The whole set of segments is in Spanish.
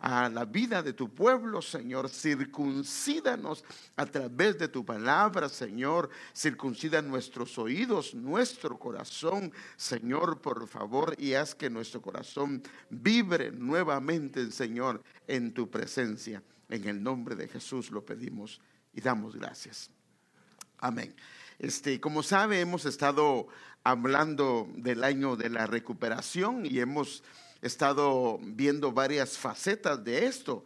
a la vida de tu pueblo, Señor. Circuncídanos a través de tu palabra, Señor. Circuncida nuestros oídos, nuestro corazón, Señor, por favor, y haz que nuestro corazón vibre nuevamente, Señor, en tu presencia. En el nombre de Jesús lo pedimos y damos gracias. Amén. Este, como sabe, hemos estado hablando del año de la recuperación y hemos estado viendo varias facetas de esto.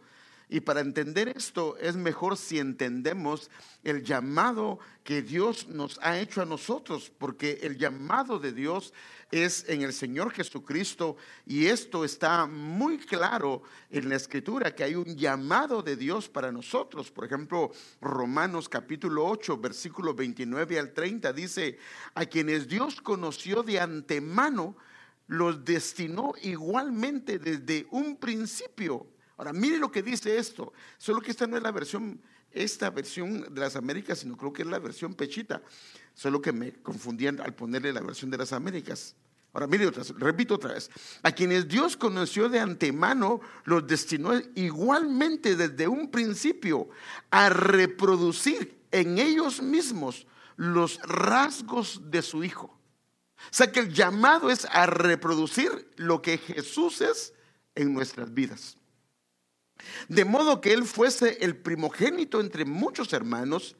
Y para entender esto es mejor si entendemos el llamado que Dios nos ha hecho a nosotros, porque el llamado de Dios es en el Señor Jesucristo y esto está muy claro en la escritura, que hay un llamado de Dios para nosotros. Por ejemplo, Romanos capítulo 8, versículo 29 al 30 dice, a quienes Dios conoció de antemano, los destinó igualmente desde un principio Ahora, mire lo que dice esto. Solo que esta no es la versión, esta versión de las Américas, sino creo que es la versión pechita. Solo que me confundían al ponerle la versión de las Américas. Ahora, mire otra vez, repito otra vez. A quienes Dios conoció de antemano, los destinó igualmente desde un principio a reproducir en ellos mismos los rasgos de su Hijo. O sea que el llamado es a reproducir lo que Jesús es en nuestras vidas. De modo que él fuese el primogénito entre muchos hermanos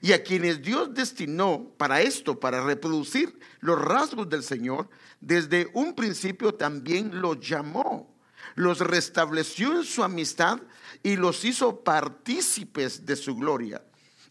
y a quienes Dios destinó para esto, para reproducir los rasgos del Señor, desde un principio también los llamó, los restableció en su amistad y los hizo partícipes de su gloria.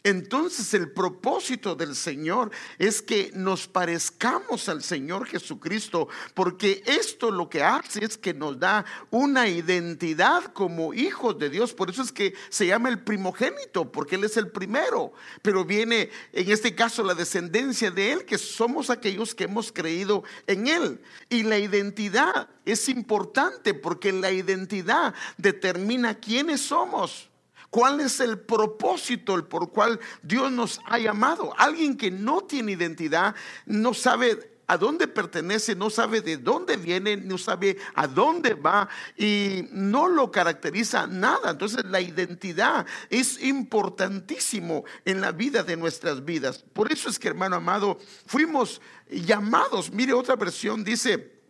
Entonces el propósito del Señor es que nos parezcamos al Señor Jesucristo, porque esto lo que hace es que nos da una identidad como hijos de Dios. Por eso es que se llama el primogénito, porque Él es el primero. Pero viene en este caso la descendencia de Él, que somos aquellos que hemos creído en Él. Y la identidad es importante porque la identidad determina quiénes somos. ¿Cuál es el propósito el por cual Dios nos ha llamado? Alguien que no tiene identidad, no sabe a dónde pertenece, no sabe de dónde viene, no sabe a dónde va y no lo caracteriza nada. Entonces la identidad es importantísimo en la vida de nuestras vidas. Por eso es que, hermano amado, fuimos llamados. Mire otra versión, dice,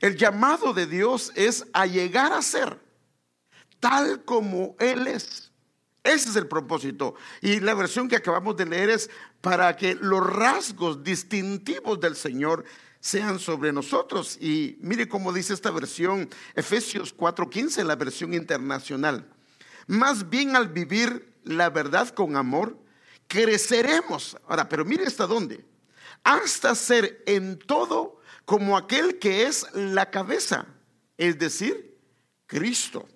el llamado de Dios es a llegar a ser tal como Él es. Ese es el propósito. Y la versión que acabamos de leer es para que los rasgos distintivos del Señor sean sobre nosotros. Y mire cómo dice esta versión, Efesios 4:15, la versión internacional. Más bien al vivir la verdad con amor, creceremos. Ahora, pero mire hasta dónde. Hasta ser en todo como aquel que es la cabeza, es decir, Cristo.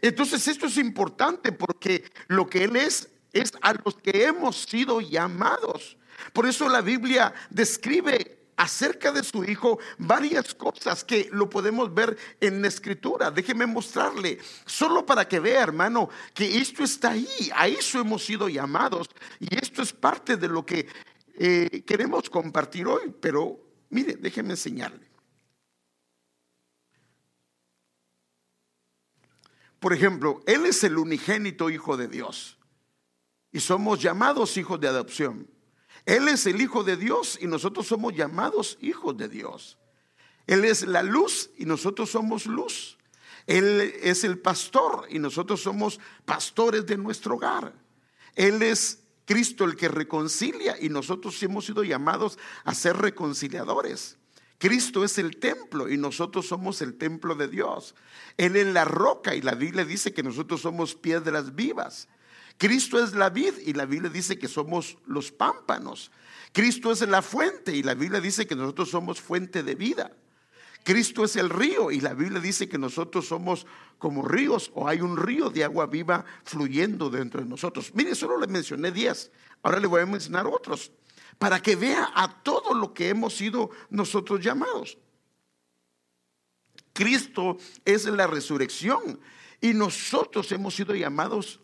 Entonces esto es importante porque lo que Él es es a los que hemos sido llamados. Por eso la Biblia describe acerca de su hijo varias cosas que lo podemos ver en la escritura. Déjeme mostrarle, solo para que vea, hermano, que esto está ahí. A eso hemos sido llamados y esto es parte de lo que eh, queremos compartir hoy. Pero mire, déjeme enseñarle. Por ejemplo, Él es el unigénito Hijo de Dios y somos llamados hijos de adopción. Él es el Hijo de Dios y nosotros somos llamados hijos de Dios. Él es la luz y nosotros somos luz. Él es el pastor y nosotros somos pastores de nuestro hogar. Él es Cristo el que reconcilia y nosotros hemos sido llamados a ser reconciliadores. Cristo es el templo y nosotros somos el templo de Dios. Él es la roca y la Biblia dice que nosotros somos piedras vivas. Cristo es la vid y la Biblia dice que somos los pámpanos. Cristo es la fuente y la Biblia dice que nosotros somos fuente de vida. Cristo es el río y la Biblia dice que nosotros somos como ríos o hay un río de agua viva fluyendo dentro de nosotros. Mire, solo le mencioné 10, ahora le voy a mencionar otros para que vea a todo lo que hemos sido nosotros llamados. Cristo es la resurrección y nosotros hemos sido llamados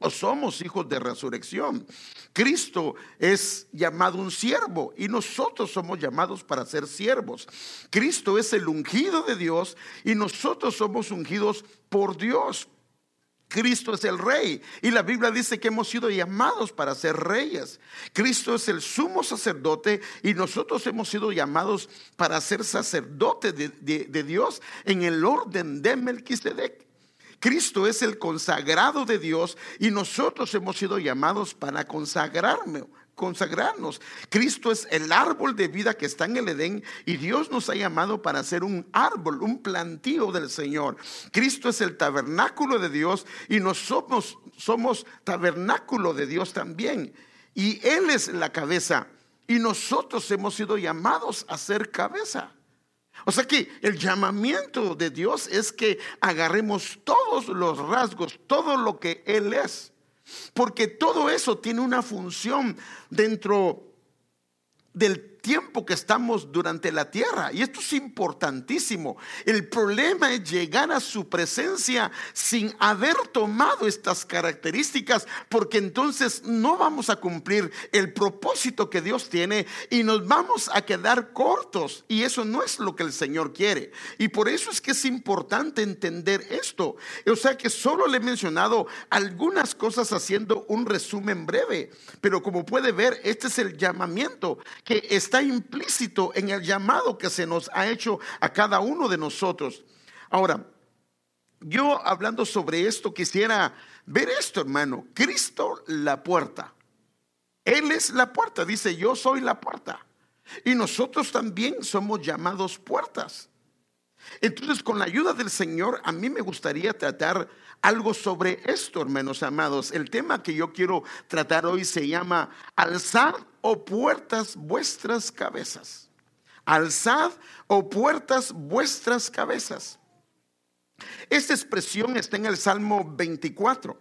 o somos hijos de resurrección. Cristo es llamado un siervo y nosotros somos llamados para ser siervos. Cristo es el ungido de Dios y nosotros somos ungidos por Dios. Cristo es el rey y la Biblia dice que hemos sido llamados para ser reyes. Cristo es el sumo sacerdote y nosotros hemos sido llamados para ser sacerdote de, de Dios en el orden de Melquisedec. Cristo es el consagrado de Dios y nosotros hemos sido llamados para consagrarme, consagrarnos. Cristo es el árbol de vida que está en el Edén y Dios nos ha llamado para ser un árbol, un plantío del Señor. Cristo es el tabernáculo de Dios y nosotros somos tabernáculo de Dios también. Y Él es la cabeza y nosotros hemos sido llamados a ser cabeza. O sea que el llamamiento de Dios es que agarremos todos los rasgos, todo lo que Él es. Porque todo eso tiene una función dentro del tiempo que estamos durante la tierra. Y esto es importantísimo. El problema es llegar a su presencia sin haber tomado estas características, porque entonces no vamos a cumplir el propósito que Dios tiene y nos vamos a quedar cortos. Y eso no es lo que el Señor quiere. Y por eso es que es importante entender esto. O sea que solo le he mencionado algunas cosas haciendo un resumen breve, pero como puede ver, este es el llamamiento que está implícito en el llamado que se nos ha hecho a cada uno de nosotros. Ahora, yo hablando sobre esto quisiera ver esto, hermano. Cristo la puerta. Él es la puerta, dice, yo soy la puerta. Y nosotros también somos llamados puertas. Entonces, con la ayuda del Señor, a mí me gustaría tratar algo sobre esto, hermanos amados. El tema que yo quiero tratar hoy se llama alzar o puertas vuestras cabezas. Alzad o puertas vuestras cabezas. Esta expresión está en el Salmo 24.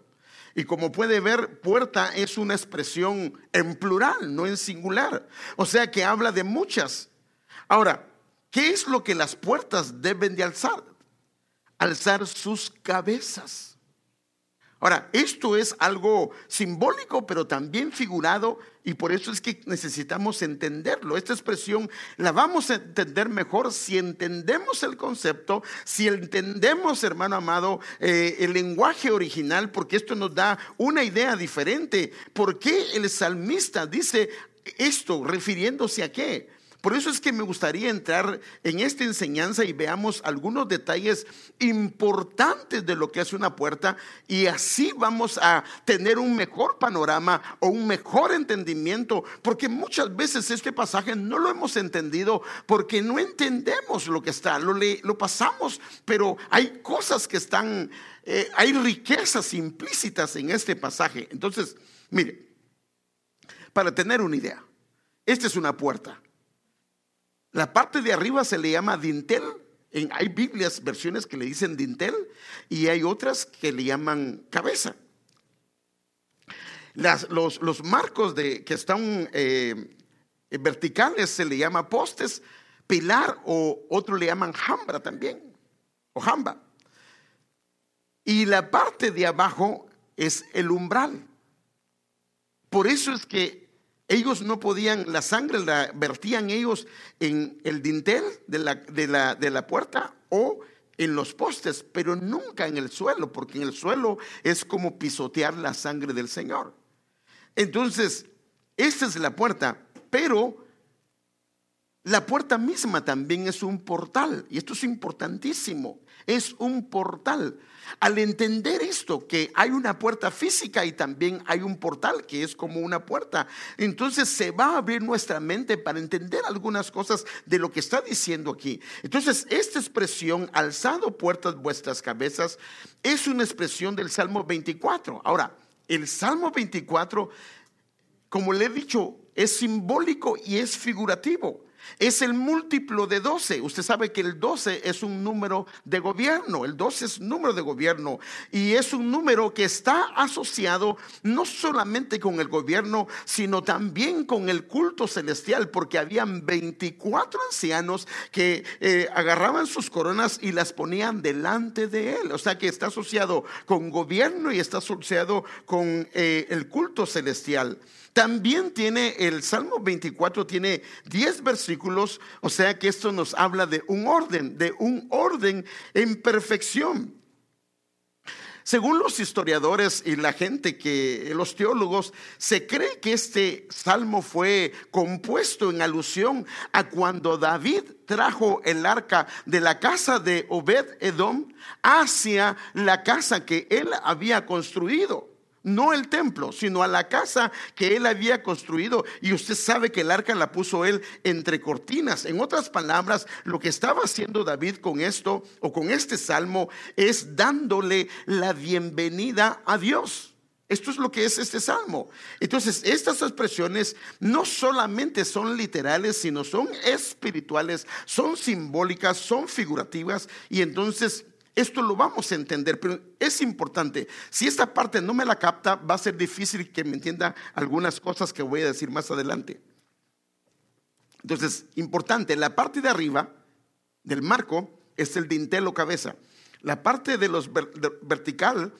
Y como puede ver, puerta es una expresión en plural, no en singular. O sea que habla de muchas. Ahora, ¿qué es lo que las puertas deben de alzar? Alzar sus cabezas. Ahora, esto es algo simbólico, pero también figurado, y por eso es que necesitamos entenderlo. Esta expresión la vamos a entender mejor si entendemos el concepto, si entendemos, hermano amado, eh, el lenguaje original, porque esto nos da una idea diferente. ¿Por qué el salmista dice esto refiriéndose a qué? Por eso es que me gustaría entrar en esta enseñanza y veamos algunos detalles importantes de lo que es una puerta y así vamos a tener un mejor panorama o un mejor entendimiento, porque muchas veces este pasaje no lo hemos entendido porque no entendemos lo que está, lo, lo pasamos, pero hay cosas que están, eh, hay riquezas implícitas en este pasaje. Entonces, mire, para tener una idea, esta es una puerta. La parte de arriba se le llama dintel. Hay Biblias, versiones que le dicen dintel y hay otras que le llaman cabeza. los, marcos de, que están eh, verticales se le llama postes, pilar o otro le llaman jambra también, o jamba. Y la parte de abajo es el umbral. Por eso es que ellos no podían, la sangre la vertían ellos en el dintel de la, de la, de la puerta o en los postes, pero nunca en el suelo, porque en el suelo es como pisotear la sangre del Señor. Entonces, esta es la puerta, pero la puerta misma también es un portal, y esto es importantísimo, es un portal. Al entender esto, que hay una puerta física y también hay un portal que es como una puerta, entonces se va a abrir nuestra mente para entender algunas cosas de lo que está diciendo aquí. Entonces, esta expresión, alzado puertas vuestras cabezas, es una expresión del Salmo 24. Ahora, el Salmo 24, como le he dicho, es simbólico y es figurativo. Es el múltiplo de 12. Usted sabe que el 12 es un número de gobierno, el 12 es número de gobierno y es un número que está asociado no solamente con el gobierno, sino también con el culto celestial, porque habían 24 ancianos que eh, agarraban sus coronas y las ponían delante de él. O sea que está asociado con gobierno y está asociado con eh, el culto celestial. También tiene el Salmo 24, tiene 10 versículos, o sea que esto nos habla de un orden, de un orden en perfección. Según los historiadores y la gente que, los teólogos, se cree que este salmo fue compuesto en alusión a cuando David trajo el arca de la casa de Obed Edom hacia la casa que él había construido no el templo, sino a la casa que él había construido. Y usted sabe que el arca la puso él entre cortinas. En otras palabras, lo que estaba haciendo David con esto o con este salmo es dándole la bienvenida a Dios. Esto es lo que es este salmo. Entonces, estas expresiones no solamente son literales, sino son espirituales, son simbólicas, son figurativas. Y entonces esto lo vamos a entender, pero es importante. Si esta parte no me la capta, va a ser difícil que me entienda algunas cosas que voy a decir más adelante. Entonces, importante, la parte de arriba del marco es el dintel o cabeza. La parte de los vertical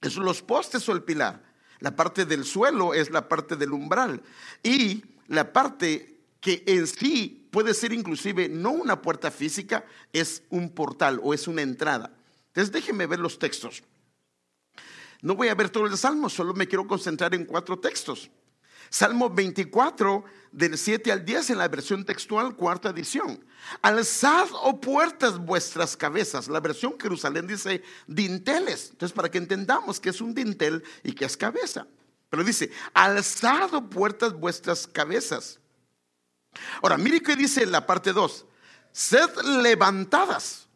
es los postes o el pilar. La parte del suelo es la parte del umbral. Y la parte que en sí puede ser inclusive no una puerta física, es un portal o es una entrada. Entonces déjenme ver los textos. No voy a ver todo el Salmo, solo me quiero concentrar en cuatro textos. Salmo 24, del 7 al 10 en la versión textual, cuarta edición. Alzad, o oh puertas, vuestras cabezas. La versión Jerusalén dice dinteles. Entonces, para que entendamos que es un dintel y que es cabeza. Pero dice, alzad, o oh puertas, vuestras cabezas Ahora, mire qué dice la parte 2. Sed levantadas.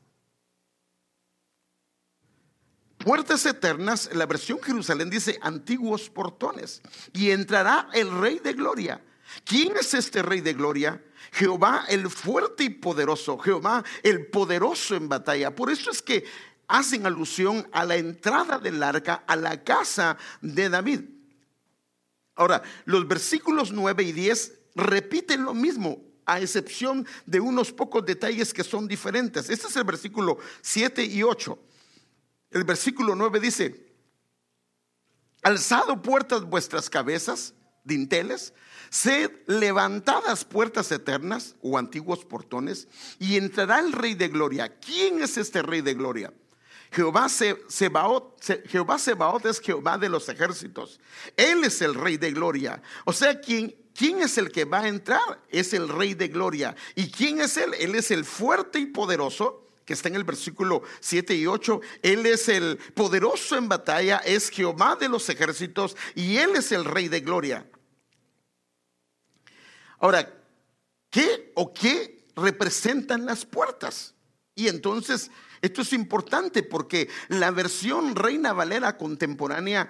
Puertas eternas, la versión Jerusalén dice antiguos portones. Y entrará el Rey de Gloria. ¿Quién es este Rey de Gloria? Jehová el fuerte y poderoso, Jehová el poderoso en batalla. Por eso es que hacen alusión a la entrada del arca, a la casa de David. Ahora, los versículos 9 y 10 repiten lo mismo, a excepción de unos pocos detalles que son diferentes. Este es el versículo 7 y 8. El versículo 9 dice, alzado puertas vuestras cabezas, dinteles, sed levantadas puertas eternas o antiguos portones, y entrará el Rey de Gloria. ¿Quién es este Rey de Gloria? Jehová Sebaot, Jehová Sebaot es Jehová de los ejércitos. Él es el Rey de Gloria. O sea, quien ¿Quién es el que va a entrar? Es el Rey de Gloria. ¿Y quién es Él? Él es el fuerte y poderoso que está en el versículo 7 y 8. Él es el poderoso en batalla, es Jehová de los ejércitos y Él es el Rey de Gloria. Ahora, ¿qué o qué representan las puertas? Y entonces, esto es importante porque la versión Reina Valera contemporánea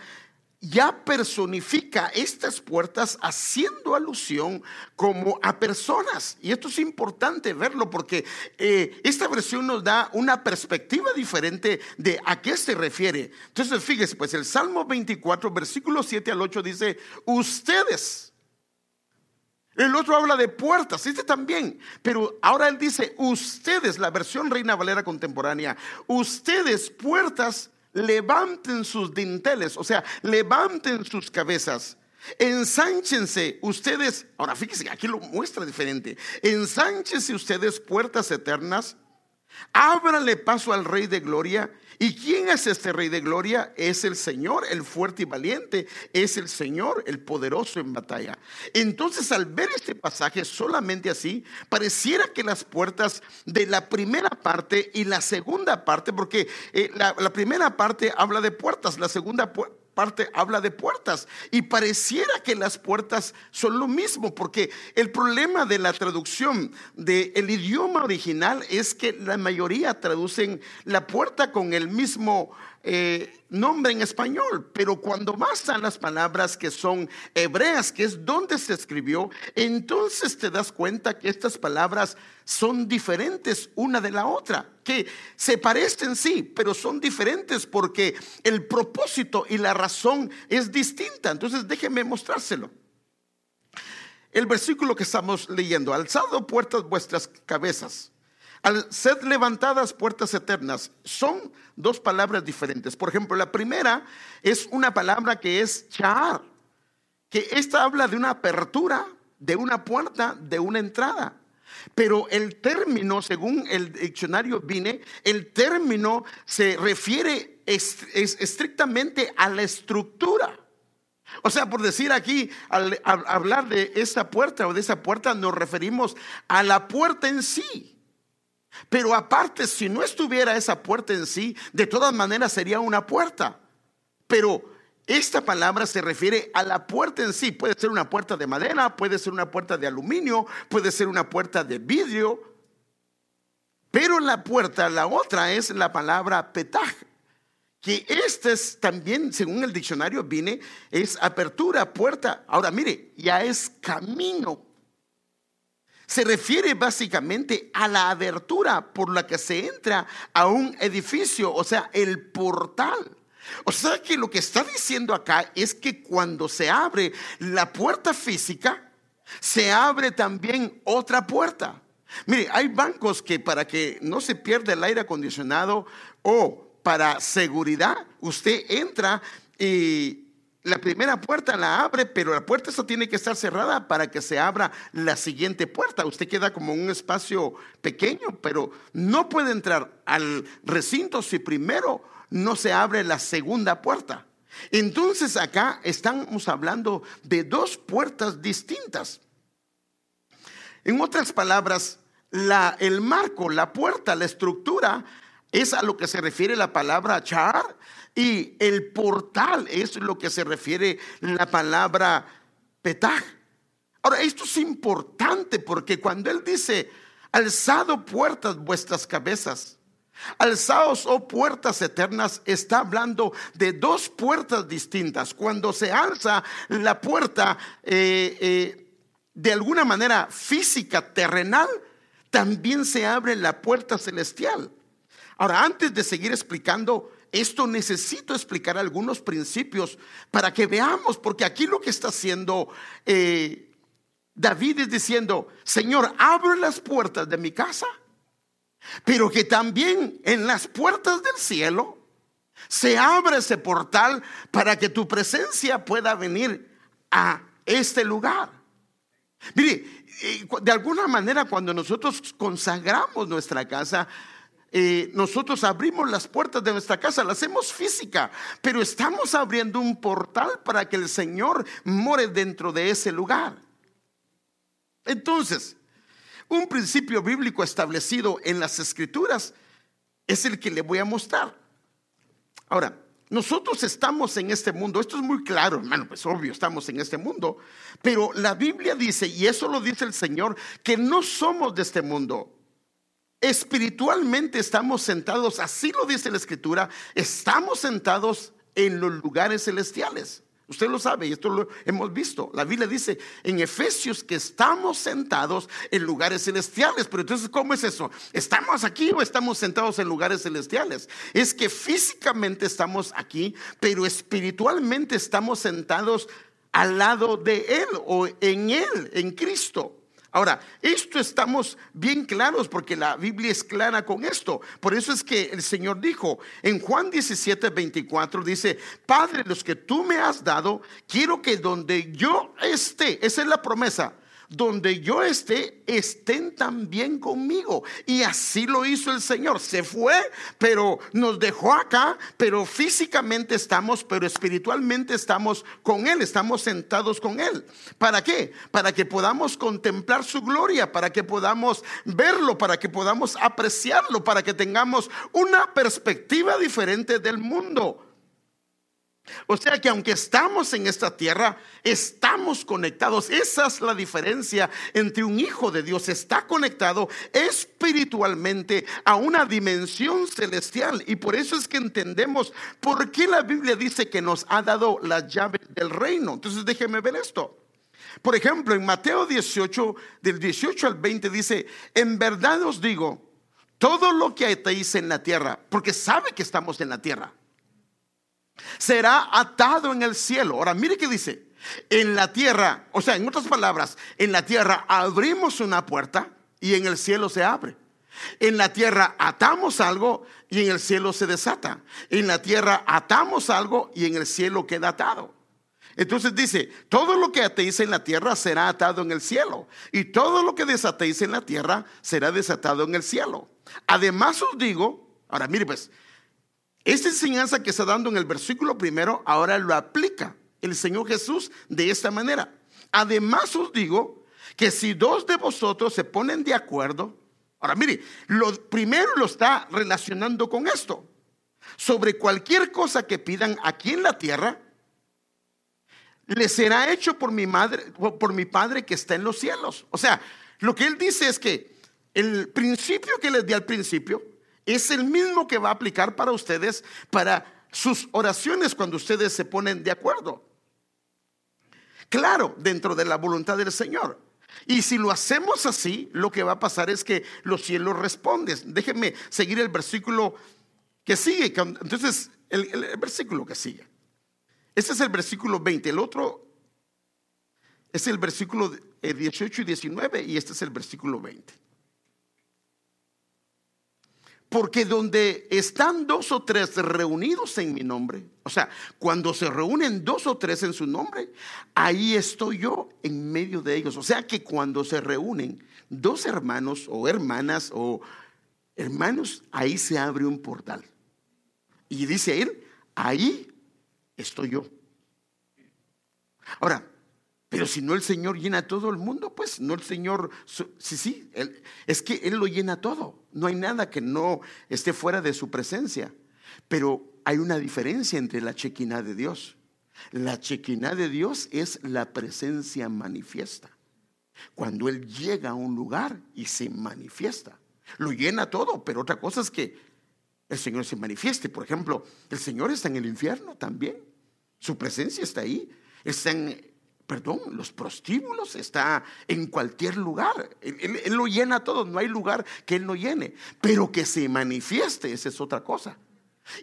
ya personifica estas puertas haciendo alusión como a personas. Y esto es importante verlo porque eh, esta versión nos da una perspectiva diferente de a qué se refiere. Entonces, fíjese, pues el Salmo 24, versículo 7 al 8 dice, ustedes. El otro habla de puertas, este también, pero ahora él dice, ustedes, la versión Reina Valera contemporánea, ustedes puertas levanten sus dinteles, o sea, levanten sus cabezas. Ensánchense ustedes, ahora fíjense, aquí lo muestra diferente. Ensánchense ustedes puertas eternas, ábrale paso al Rey de Gloria ¿Y quién es este rey de gloria? Es el Señor, el fuerte y valiente. Es el Señor, el poderoso en batalla. Entonces, al ver este pasaje solamente así, pareciera que las puertas de la primera parte y la segunda parte, porque eh, la, primera parte habla de puertas, la segunda parte habla de puertas. Y pareciera que las puertas son lo mismo, porque el problema de la traducción del idioma original es que la mayoría traducen la puerta con el mismo eh, nombre en español, pero cuando basan las palabras que son hebreas, que es donde se escribió, entonces te das cuenta que estas palabras son diferentes una de la otra, que se parecen sí, pero son diferentes porque el propósito y la razón es distinta. Entonces déjenme mostrárselo. El versículo que estamos leyendo, alzado puertas vuestras cabezas al ser levantadas puertas eternas, son dos palabras diferentes. Por ejemplo, la primera es una palabra que es char, que esta habla de una apertura, de una puerta, de una entrada. Pero el término, según el diccionario Vine, el término se refiere estrictamente a la estructura. O sea, por decir aquí, al hablar de esa puerta o de esa puerta, nos referimos a la puerta en sí. Pero aparte, si no estuviera esa puerta en sí, de todas maneras sería una puerta. Pero esta palabra se refiere a la puerta en sí. Puede ser una puerta de madera, puede ser una puerta de aluminio, puede ser una puerta de vidrio. Pero la puerta, la otra es la palabra petaj, que este es también, según el diccionario viene, es apertura, puerta. Ahora mire, ya es camino se refiere básicamente a la abertura por la que se entra a un edificio, o sea, el portal. O sea que lo que está diciendo acá es que cuando se abre la puerta física, se abre también otra puerta. Mire, hay bancos que para que no se pierda el aire acondicionado o para seguridad, usted entra y la primera puerta la abre, pero la puerta esa tiene que estar cerrada para que se abra la siguiente puerta. Usted queda como un espacio pequeño, pero no puede entrar al recinto si primero no se abre la segunda puerta. Entonces acá estamos hablando de dos puertas distintas. En otras palabras, la, el marco, la puerta, la estructura es a lo que se refiere la palabra char y el portal es lo que se refiere la palabra petaj. Ahora, esto es importante porque cuando él dice, alzado puertas vuestras cabezas, alzaos, oh puertas eternas, está hablando de dos puertas distintas. Cuando se alza la puerta eh, eh, de alguna manera física, terrenal, también se abre la puerta celestial. Ahora, antes de seguir explicando esto necesito explicar algunos principios para que veamos, porque aquí lo que está haciendo eh, David es diciendo, Señor, abre las puertas de mi casa, pero que también en las puertas del cielo se abre ese portal para que tu presencia pueda venir a este lugar. Mire, eh, de alguna manera cuando nosotros consagramos nuestra casa, eh, nosotros abrimos las puertas de nuestra casa, las hacemos física, pero estamos abriendo un portal para que el Señor more dentro de ese lugar. Entonces, un principio bíblico establecido en las escrituras es el que le voy a mostrar. Ahora, nosotros estamos en este mundo, esto es muy claro, hermano, pues obvio, estamos en este mundo, pero la Biblia dice, y eso lo dice el Señor, que no somos de este mundo espiritualmente estamos sentados, así lo dice la escritura, estamos sentados en los lugares celestiales. Usted lo sabe y esto lo hemos visto. La Biblia dice en Efesios que estamos sentados en lugares celestiales. Pero entonces, ¿cómo es eso? ¿Estamos aquí o estamos sentados en lugares celestiales? Es que físicamente estamos aquí, pero espiritualmente estamos sentados al lado de Él o en Él, en Cristo. Ahora, esto estamos bien claros porque la Biblia es clara con esto. Por eso es que el Señor dijo en Juan 17, 24, dice, Padre, los que tú me has dado, quiero que donde yo esté, esa es la promesa, donde yo esté, estén también conmigo. Y así lo hizo el Señor. Se fue, pero nos dejó acá, pero físicamente estamos, pero espiritualmente estamos con Él, estamos sentados con Él. ¿Para qué? Para que podamos contemplar su gloria, para que podamos verlo, para que podamos apreciarlo, para que tengamos una perspectiva diferente del mundo. O sea que aunque estamos en esta tierra, estamos conectados. Esa es la diferencia entre un hijo de Dios. Está conectado espiritualmente a una dimensión celestial. Y por eso es que entendemos por qué la Biblia dice que nos ha dado las llaves del reino. Entonces déjeme ver esto. Por ejemplo, en Mateo 18, del 18 al 20 dice, en verdad os digo, todo lo que atéis en la tierra, porque sabe que estamos en la tierra será atado en el cielo. Ahora, mire que dice, en la tierra, o sea, en otras palabras, en la tierra abrimos una puerta y en el cielo se abre. En la tierra atamos algo y en el cielo se desata. En la tierra atamos algo y en el cielo queda atado. Entonces dice, todo lo que atéis en la tierra será atado en el cielo. Y todo lo que desatéis en la tierra será desatado en el cielo. Además os digo, ahora mire pues, esta enseñanza que está dando en el versículo primero, ahora lo aplica el Señor Jesús de esta manera. Además os digo que si dos de vosotros se ponen de acuerdo, ahora mire, lo primero lo está relacionando con esto. Sobre cualquier cosa que pidan aquí en la tierra, le será hecho por mi madre, por mi Padre que está en los cielos. O sea, lo que él dice es que el principio que les di al principio, es el mismo que va a aplicar para ustedes, para sus oraciones cuando ustedes se ponen de acuerdo. Claro, dentro de la voluntad del Señor. Y si lo hacemos así, lo que va a pasar es que los cielos responden. Déjenme seguir el versículo que sigue. Entonces, el, versículo que sigue. Este es el versículo 20. El otro es el versículo 18 y 19 y este es el versículo 20. Porque donde están dos o tres reunidos en mi nombre, o sea, cuando se reúnen dos o tres en su nombre, ahí estoy yo en medio de ellos. O sea que cuando se reúnen dos hermanos o hermanas o hermanos, ahí se abre un portal. Y dice él, ahí estoy yo. Ahora, pero si no el Señor llena todo el mundo, pues no el Señor, sí, sí, es que Él lo llena todo. No hay nada que no esté fuera de su presencia. Pero hay una diferencia entre la chequina de Dios. La chequina de Dios es la presencia manifiesta. Cuando Él llega a un lugar y se manifiesta, lo llena todo, pero otra cosa es que el Señor se manifieste. Por ejemplo, el Señor está en el infierno también. Su presencia está ahí. Está en perdón, los prostíbulos, está en cualquier lugar. Él, lo llena todo, no hay lugar que Él no llene. Pero que se manifieste, esa es otra cosa.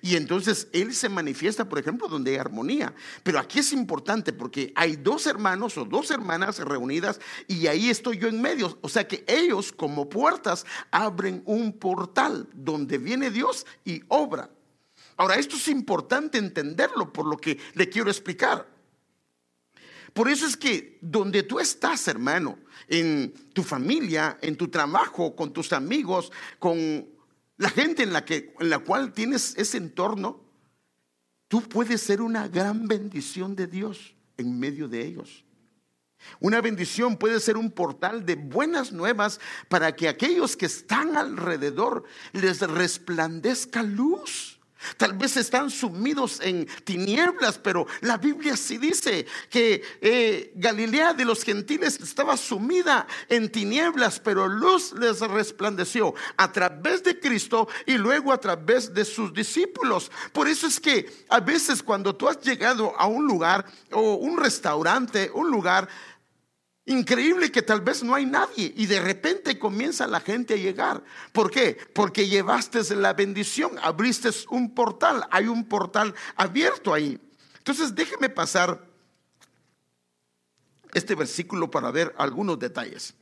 Y entonces Él se manifiesta, por ejemplo, donde hay armonía. Pero aquí es importante porque hay dos hermanos o dos hermanas reunidas y ahí estoy yo en medio. O sea que ellos como puertas abren un portal donde viene Dios y obra. Ahora, esto es importante entenderlo por lo que le quiero explicar. Por eso es que donde tú estás, hermano, en tu familia, en tu trabajo, con tus amigos, con la gente en la, que, en la cual tienes ese entorno, tú puedes ser una gran bendición de Dios en medio de ellos. Una bendición puede ser un portal de buenas nuevas para que aquellos que están alrededor les resplandezca luz. Tal vez están sumidos en tinieblas, pero la Biblia sí dice que eh, Galilea de los gentiles estaba sumida en tinieblas, pero luz les resplandeció a través de Cristo y luego a través de sus discípulos. Por eso es que a veces cuando tú has llegado a un lugar o un restaurante, un lugar, Increíble que tal vez no hay nadie y de repente comienza la gente a llegar. ¿Por qué? Porque llevaste la bendición, abriste un portal, hay un portal abierto ahí. Entonces déjeme pasar este versículo para ver algunos detalles.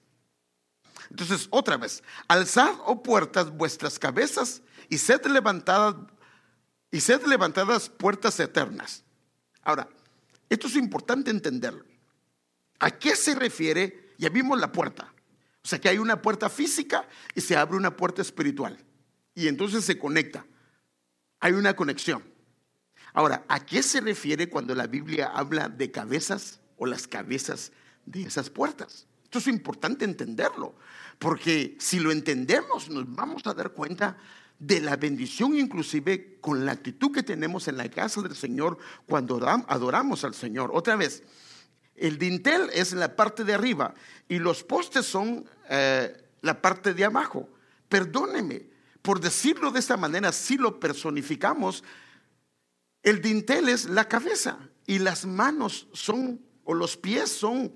Entonces, otra vez, alzad, oh puertas, vuestras cabezas y sed levantadas y sed levantadas puertas eternas. Ahora, esto es importante entenderlo. ¿A qué se refiere? Ya vimos la puerta. O sea que hay una puerta física y se abre una puerta espiritual. Y entonces se conecta. Hay una conexión. Ahora, ¿a qué se refiere cuando la Biblia habla de cabezas o las cabezas de esas puertas? Esto es importante entenderlo, porque si lo entendemos nos vamos a dar cuenta de la bendición inclusive con la actitud que tenemos en la casa del Señor cuando adoramos al Señor. Otra vez, el dintel es la parte de arriba y los postes son eh, la parte de abajo. Perdóneme, por decirlo de esta manera, si lo personificamos, el dintel es la cabeza y las manos son, o los pies son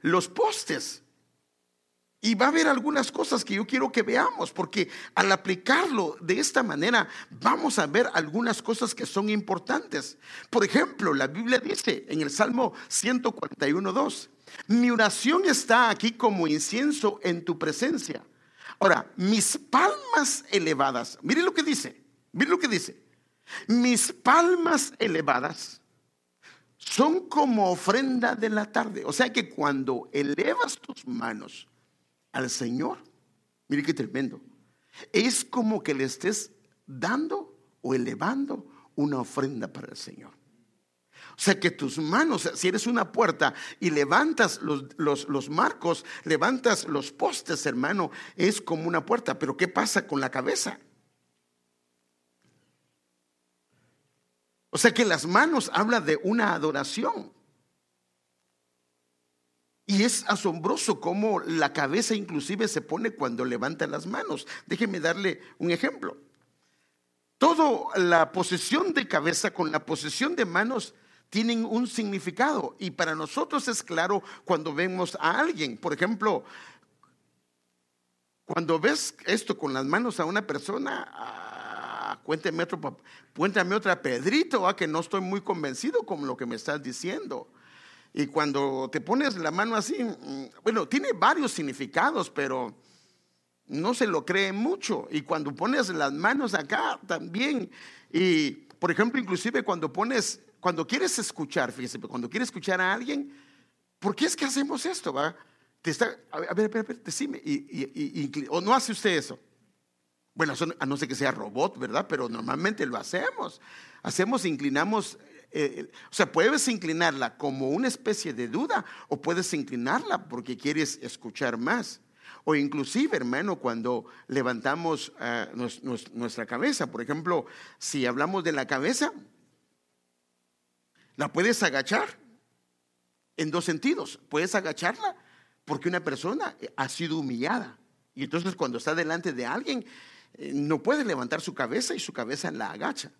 los postes. Y va a haber algunas cosas que yo quiero que veamos, porque al aplicarlo de esta manera vamos a ver algunas cosas que son importantes. Por ejemplo, la Biblia dice en el Salmo 141.2, mi oración está aquí como incienso en tu presencia. Ahora, mis palmas elevadas, mire lo que dice, mire lo que dice, mis palmas elevadas son como ofrenda de la tarde. O sea que cuando elevas tus manos al Señor, mire qué tremendo, es como que le estés dando o elevando una ofrenda para el Señor. O sea que tus manos, si eres una puerta y levantas los, los, los, marcos, levantas los postes, hermano, es como una puerta. Pero ¿qué pasa con la cabeza? O sea que las manos habla de una adoración. Y es asombroso cómo la cabeza inclusive se pone cuando levanta las manos. Déjeme darle un ejemplo. Toda la posesión de cabeza con la posesión de manos tienen un significado y para nosotros es claro cuando vemos a alguien. Por ejemplo, cuando ves esto con las manos a una persona, cuéntame, otro, cuéntame otra Pedrito, ah, que no estoy muy convencido con lo que me estás diciendo. Y cuando te pones la mano así, mm, bueno, tiene varios significados, pero no se lo cree mucho. Y cuando pones las manos acá también, y por ejemplo, inclusive cuando pones, cuando quieres escuchar, fíjese, cuando quieres escuchar a alguien, ¿por qué es que hacemos esto? Va? Te está, a ver, a ver, a ver decime, y, o no hace usted eso. Bueno, a no ser que sea robot, ¿verdad? Pero normalmente lo hacemos. Hacemos, inclinamos, eh, eh, o sea, puedes inclinarla como una especie de duda o puedes inclinarla porque quieres escuchar más. O inclusive, hermano, cuando levantamos eh, nuestra cabeza, por ejemplo, si hablamos de la cabeza, la puedes agachar en dos sentidos. Puedes agacharla porque una persona ha sido humillada. Y entonces cuando está delante de alguien, eh, no puede levantar su cabeza y su cabeza la agacha.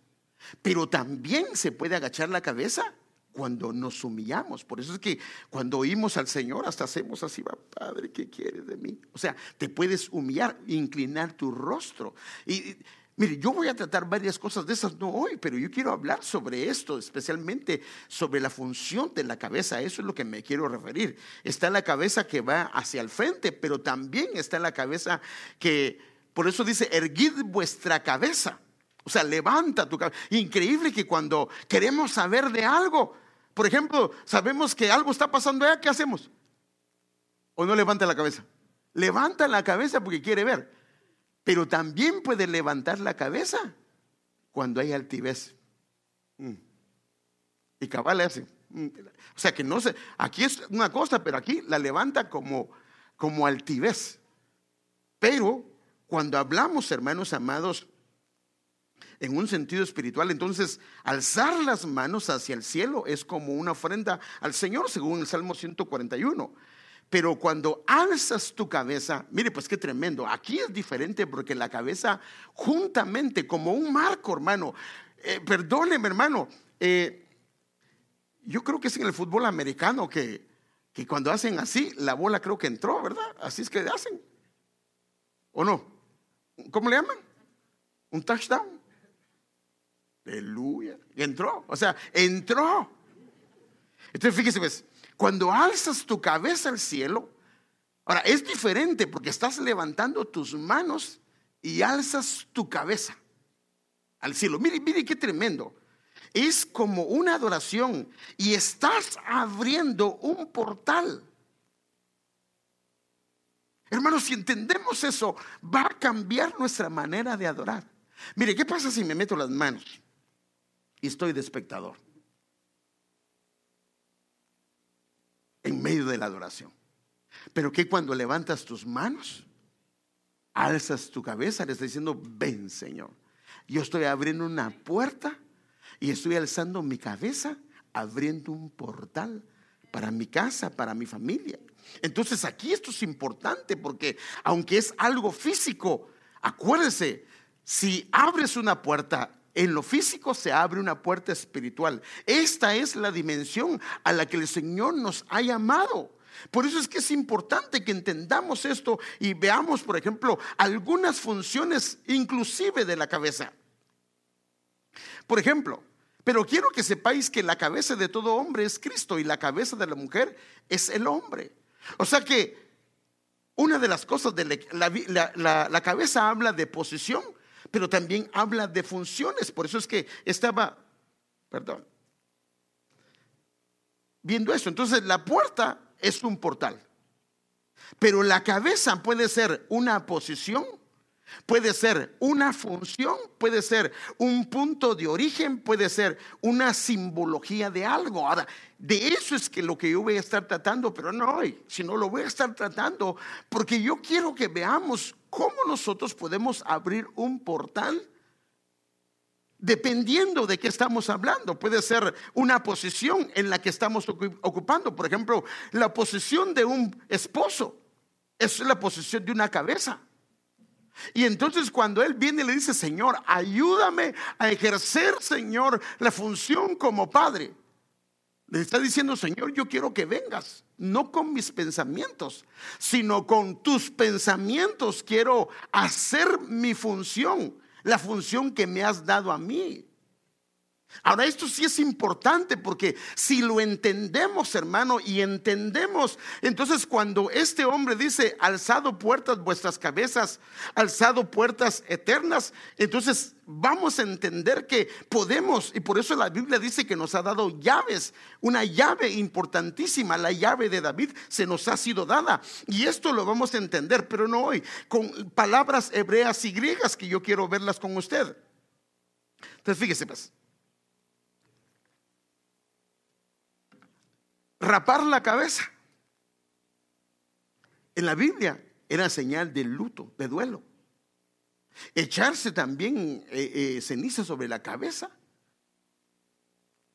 Pero también se puede agachar la cabeza cuando nos humillamos. Por eso es que cuando oímos al Señor, hasta hacemos así, va, Padre, ¿qué quieres de mí? O sea, te puedes humillar, inclinar tu rostro. Y mire, yo voy a tratar varias cosas de esas, no hoy, pero yo quiero hablar sobre esto, especialmente sobre la función de la cabeza. Eso es lo que me quiero referir. Está la cabeza que va hacia el frente, pero también está la cabeza que por eso dice, erguid vuestra cabeza. O sea, levanta tu cabeza. Increíble que cuando queremos saber de algo, por ejemplo, sabemos que algo está pasando allá, ¿qué hacemos? ¿O no levanta la cabeza? Levanta la cabeza porque quiere ver. Pero también puede levantar la cabeza cuando hay altivez. Mm. Y cabal hace. Mm. O sea que no sé, aquí es una cosa, pero aquí la levanta como, como altivez. Pero cuando hablamos, hermanos amados, en un sentido espiritual, entonces alzar las manos hacia el cielo es como una ofrenda al Señor, según el Salmo 141. Pero cuando alzas tu cabeza, mire, pues qué tremendo. Aquí es diferente porque la cabeza, juntamente, como un marco, hermano. Eh, perdóneme, hermano. Eh, yo creo que es en el fútbol americano que, que cuando hacen así, la bola creo que entró, ¿verdad? Así es que hacen. ¿O no? ¿cómo le llaman? Un touchdown. Aleluya. entró. O sea, entró. Entonces fíjese, pues, cuando alzas tu cabeza al cielo, ahora es diferente porque estás levantando tus manos y alzas tu cabeza al cielo. Mire, mire qué tremendo. Es como una adoración y estás abriendo un portal Hermanos, si entendemos eso, va a cambiar nuestra manera de adorar. Mire, ¿qué pasa si me meto las manos y estoy de espectador? En medio de la adoración. Pero ¿qué cuando levantas tus manos alzas tu cabeza, le está diciendo, ven Señor. Yo estoy abriendo una puerta y estoy alzando mi cabeza, abriendo un portal para mi casa, para mi familia. Entonces aquí esto es importante porque aunque es algo físico, acuérdese, si abres una puerta en lo físico se abre una puerta espiritual. Esta es la dimensión a la que el Señor nos ha llamado. Por eso es que es importante que entendamos esto y veamos, por ejemplo, algunas funciones inclusive de la cabeza. Por ejemplo, pero quiero que sepáis que la cabeza de todo hombre es Cristo y la cabeza de la mujer es el hombre. O sea que una de las cosas de la, la cabeza habla de posición, pero también habla de funciones. Por eso es que estaba, perdón, viendo eso. Entonces la puerta es un portal. Pero la cabeza puede ser una posición, puede ser una función, puede ser un punto de origen, puede ser una simbología de algo. Ahora, de eso es que lo que yo voy a estar tratando, pero no hoy, sino lo voy a estar tratando porque yo quiero que veamos cómo nosotros podemos abrir un portal dependiendo de qué estamos hablando. Puede ser una posición en la que estamos ocupando. Por ejemplo, la posición de un esposo es la posición de una cabeza. Y entonces cuando él viene y le dice, Señor, ayúdame a ejercer, Señor, la función como padre. Le está diciendo, Señor, yo quiero que vengas, no con mis pensamientos, sino con tus pensamientos quiero hacer mi función la función que me has dado a mí. Ahora, esto sí es importante porque si lo entendemos, hermano, y entendemos, entonces cuando este hombre dice, alzado puertas vuestras cabezas, alzado puertas eternas, entonces vamos a entender que podemos, y por eso la Biblia dice que nos ha dado llaves, una llave importantísima, la llave de David se nos ha sido dada. Y esto lo vamos a entender, pero no hoy, con palabras hebreas y griegas que yo quiero verlas con usted. Entonces, fíjese, pues. Rapar la cabeza. En la Biblia era señal de luto, de duelo. Echarse también eh, eh, ceniza sobre la cabeza.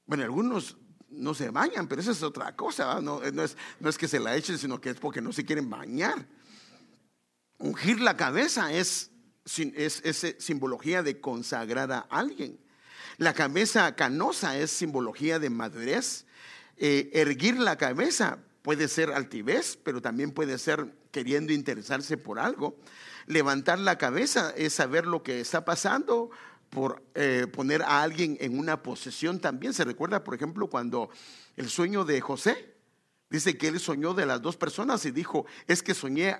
Bueno, algunos no se bañan, pero esa es otra cosa. No, no, es, que se la echen, sino que es porque no se quieren bañar. Ungir la cabeza es, es simbología de consagrar a alguien. La cabeza canosa es simbología de madurez eh, erguir la cabeza puede ser altivez, pero también puede ser queriendo interesarse por algo. Levantar la cabeza es saber lo que está pasando, por eh, poner a alguien en una posesión también. Se recuerda, por ejemplo, cuando el sueño de José, dice que él soñó de las dos personas y dijo, es que soñé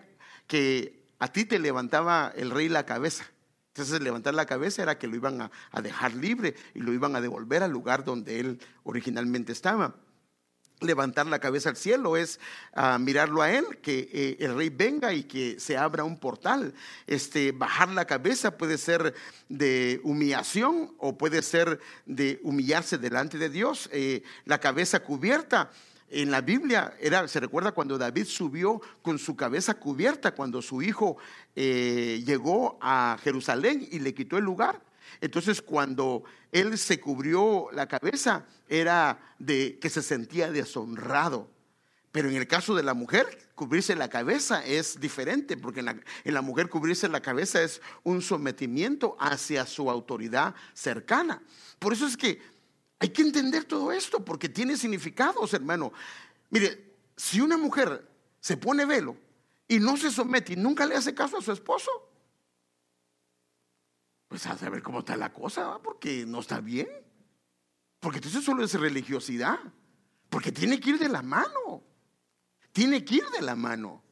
que a ti te levantaba el rey la cabeza. Entonces levantar la cabeza era que lo iban a, a dejar libre y lo iban a devolver al lugar donde él originalmente estaba levantar la cabeza al cielo, es ah, mirarlo a él, que eh, el rey venga y que se abra un portal. Este, bajar la cabeza puede ser de humillación o puede ser de humillarse delante de Dios. Eh, la cabeza cubierta. En la Biblia era, se recuerda cuando David subió con su cabeza cubierta, cuando su hijo eh, llegó a Jerusalén y le quitó el lugar. Entonces cuando él se cubrió la cabeza era de que se sentía deshonrado. Pero en el caso de la mujer, cubrirse la cabeza es diferente, porque en la, mujer cubrirse la cabeza es un sometimiento hacia su autoridad cercana. Por eso es que hay que entender todo esto, porque tiene significados, hermano. Mire, si una mujer se pone velo y no se somete y nunca le hace caso a su esposo, pues a saber cómo está la cosa, porque no está bien. Porque entonces solo es religiosidad. Porque tiene que ir de la mano. Tiene que ir de la mano.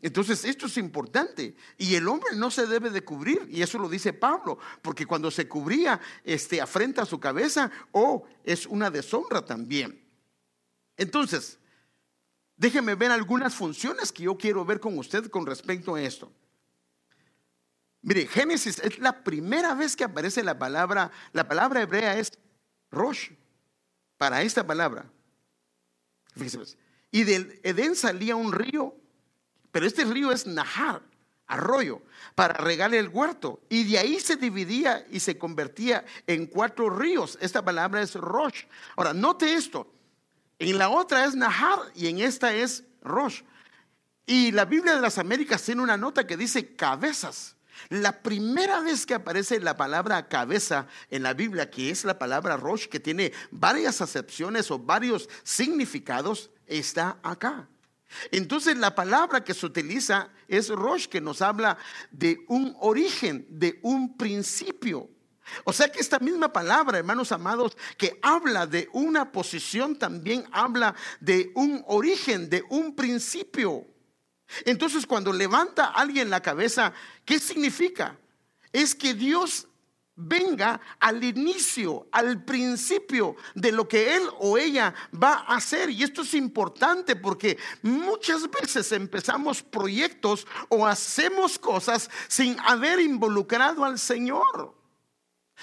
Entonces esto es importante y el hombre no se debe de cubrir y eso lo dice Pablo, porque cuando se cubría este afrenta a su cabeza o es una deshonra también. Entonces, déjeme ver algunas funciones que yo quiero ver con usted con respecto a esto. Mire, Génesis es la primera vez que aparece la palabra, la palabra hebrea es Rosh, para esta palabra. Pues, y del Edén salía un río, pero este río es Nahar. arroyo, para regar el huerto. Y de ahí se dividía y se convertía en cuatro ríos. Esta palabra es Rosh. Ahora, note esto. En la otra es Nahar y en esta es Rosh. Y la Biblia de las Américas tiene una nota que dice cabezas. La primera vez que aparece la palabra cabeza en la Biblia, que es la palabra Rosh, que tiene varias acepciones o varios significados, está acá. Entonces la palabra que se utiliza es Rosh, que nos habla de un origen, de un principio. O sea que esta misma palabra, hermanos amados, que habla de una posición, también habla de un origen, de un principio. Entonces cuando levanta alguien la cabeza, ¿qué significa? Es que Dios venga al inicio, al principio de lo que él o ella va a hacer. Y esto es importante porque muchas veces empezamos proyectos o hacemos cosas sin haber involucrado al Señor.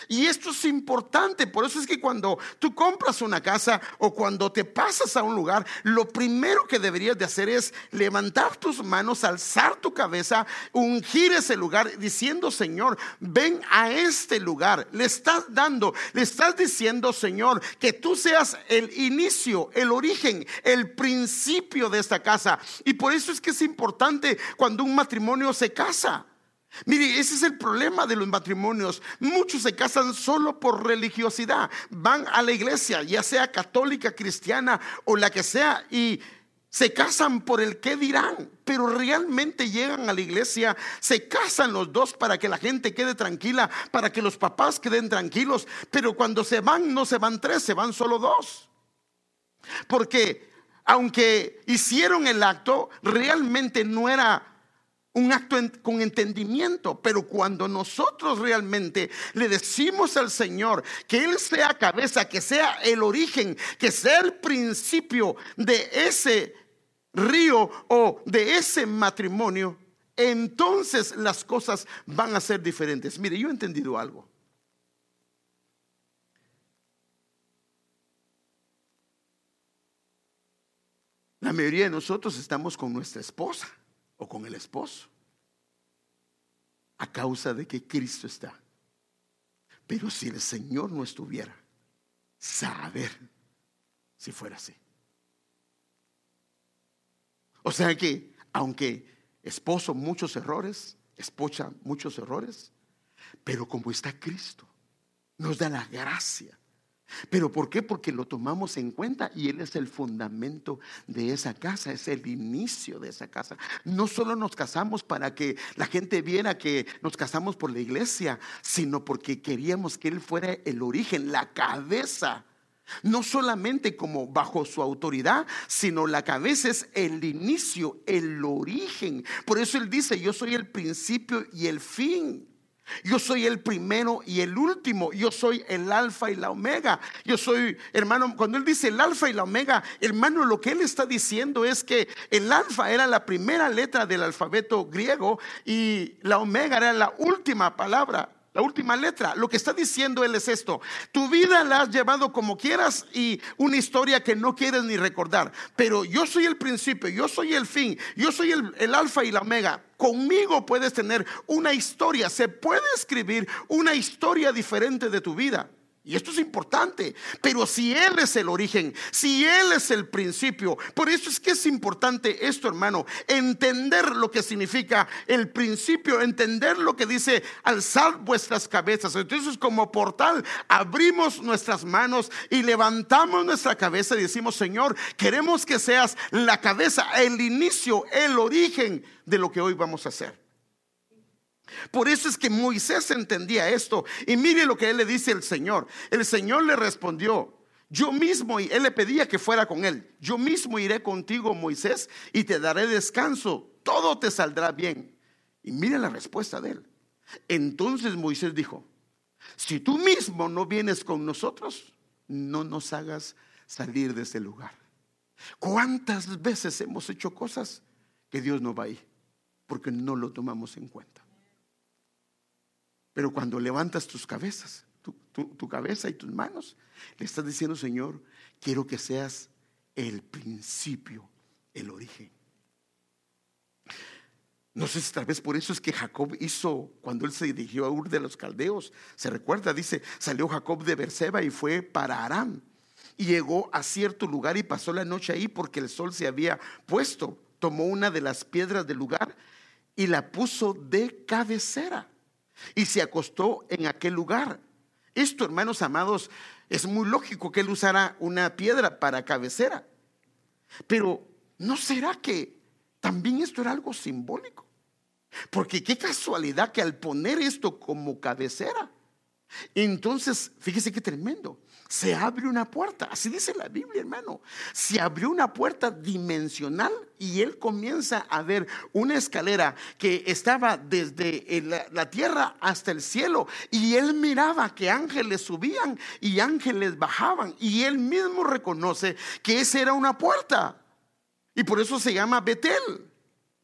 Y esto es importante, por eso es que cuando tú compras una casa o cuando te pasas a un lugar, lo primero que deberías de hacer es levantar tus manos, alzar tu cabeza, ungir ese lugar diciendo, Señor, ven a este lugar. Le estás dando, le estás diciendo, Señor, que tú seas el inicio, el origen, el principio de esta casa. Y por eso es que es importante cuando un matrimonio se casa. Mire, ese es el problema de los matrimonios. Muchos se casan solo por religiosidad. Van a la iglesia, ya sea católica, cristiana o la que sea, y se casan por el qué dirán, pero realmente llegan a la iglesia, se casan los dos para que la gente quede tranquila, para que los papás queden tranquilos, pero cuando se van no se van tres, se van solo dos. Porque aunque hicieron el acto, realmente no era un acto con entendimiento, pero cuando nosotros realmente le decimos al Señor que Él sea cabeza, que sea el origen, que sea el principio de ese río o de ese matrimonio, entonces las cosas van a ser diferentes. Mire, yo he entendido algo. La mayoría de nosotros estamos con nuestra esposa o con el esposo a causa de que Cristo está. Pero si el Señor no estuviera, saber si fuera así. O sea que, aunque esposo muchos errores, esposa muchos errores, pero como está Cristo, nos da la gracia ¿Pero por qué? Porque lo tomamos en cuenta y Él es el fundamento de esa casa, es el inicio de esa casa. No solo nos casamos para que la gente viera que nos casamos por la iglesia, sino porque queríamos que Él fuera el origen, la cabeza. No solamente como bajo su autoridad, sino la cabeza es el inicio, el origen. Por eso Él dice, yo soy el principio y el fin. Yo soy el primero y el último. Yo soy el alfa y la omega. Yo soy, hermano, cuando él dice el alfa y la omega, hermano, lo que él está diciendo es que el alfa era la primera letra del alfabeto griego y la omega era la última palabra la última letra. Lo que está diciendo él es esto. Tu vida la has llevado como quieras y una historia que no quieres ni recordar. Pero yo soy el principio, yo soy el fin, yo soy el, alfa y la omega. Conmigo puedes tener una historia. Se puede escribir una historia diferente de tu vida. Y esto es importante, pero si Él es el origen, si Él es el principio, por eso es que es importante esto, hermano, entender lo que significa el principio, entender lo que dice alzar vuestras cabezas. Entonces como portal abrimos nuestras manos y levantamos nuestra cabeza y decimos, Señor, queremos que seas la cabeza, el inicio, el origen de lo que hoy vamos a hacer. Por eso es que Moisés entendía esto. Y mire lo que él le dice al Señor. El Señor le respondió, yo mismo, y él le pedía que fuera con él, yo mismo iré contigo, Moisés, y te daré descanso, todo te saldrá bien. Y mire la respuesta de él. Entonces Moisés dijo, si tú mismo no vienes con nosotros, no nos hagas salir de ese lugar. ¿Cuántas veces hemos hecho cosas que Dios no va ahí? Porque no lo tomamos en cuenta. Pero cuando levantas tus cabezas, tu, cabeza y tus manos, le estás diciendo, Señor, quiero que seas el principio, el origen. No sé si tal vez por eso es que Jacob hizo, cuando él se dirigió a Ur de los Caldeos, se recuerda, dice, salió Jacob de Berseba y fue para Aram. Y llegó a cierto lugar y pasó la noche ahí porque el sol se había puesto. Tomó una de las piedras del lugar y la puso de cabecera y se acostó en aquel lugar. Esto, hermanos amados, es muy lógico que él usara una piedra para cabecera. Pero ¿no será que también esto era algo simbólico? Porque qué casualidad que al poner esto como cabecera, entonces, fíjese qué tremendo se abre una puerta. Así dice la Biblia, hermano. Se abrió una puerta dimensional y él comienza a ver una escalera que estaba desde la, tierra hasta el cielo. Y él miraba que ángeles subían y ángeles bajaban. Y él mismo reconoce que esa era una puerta. Y por eso se llama Betel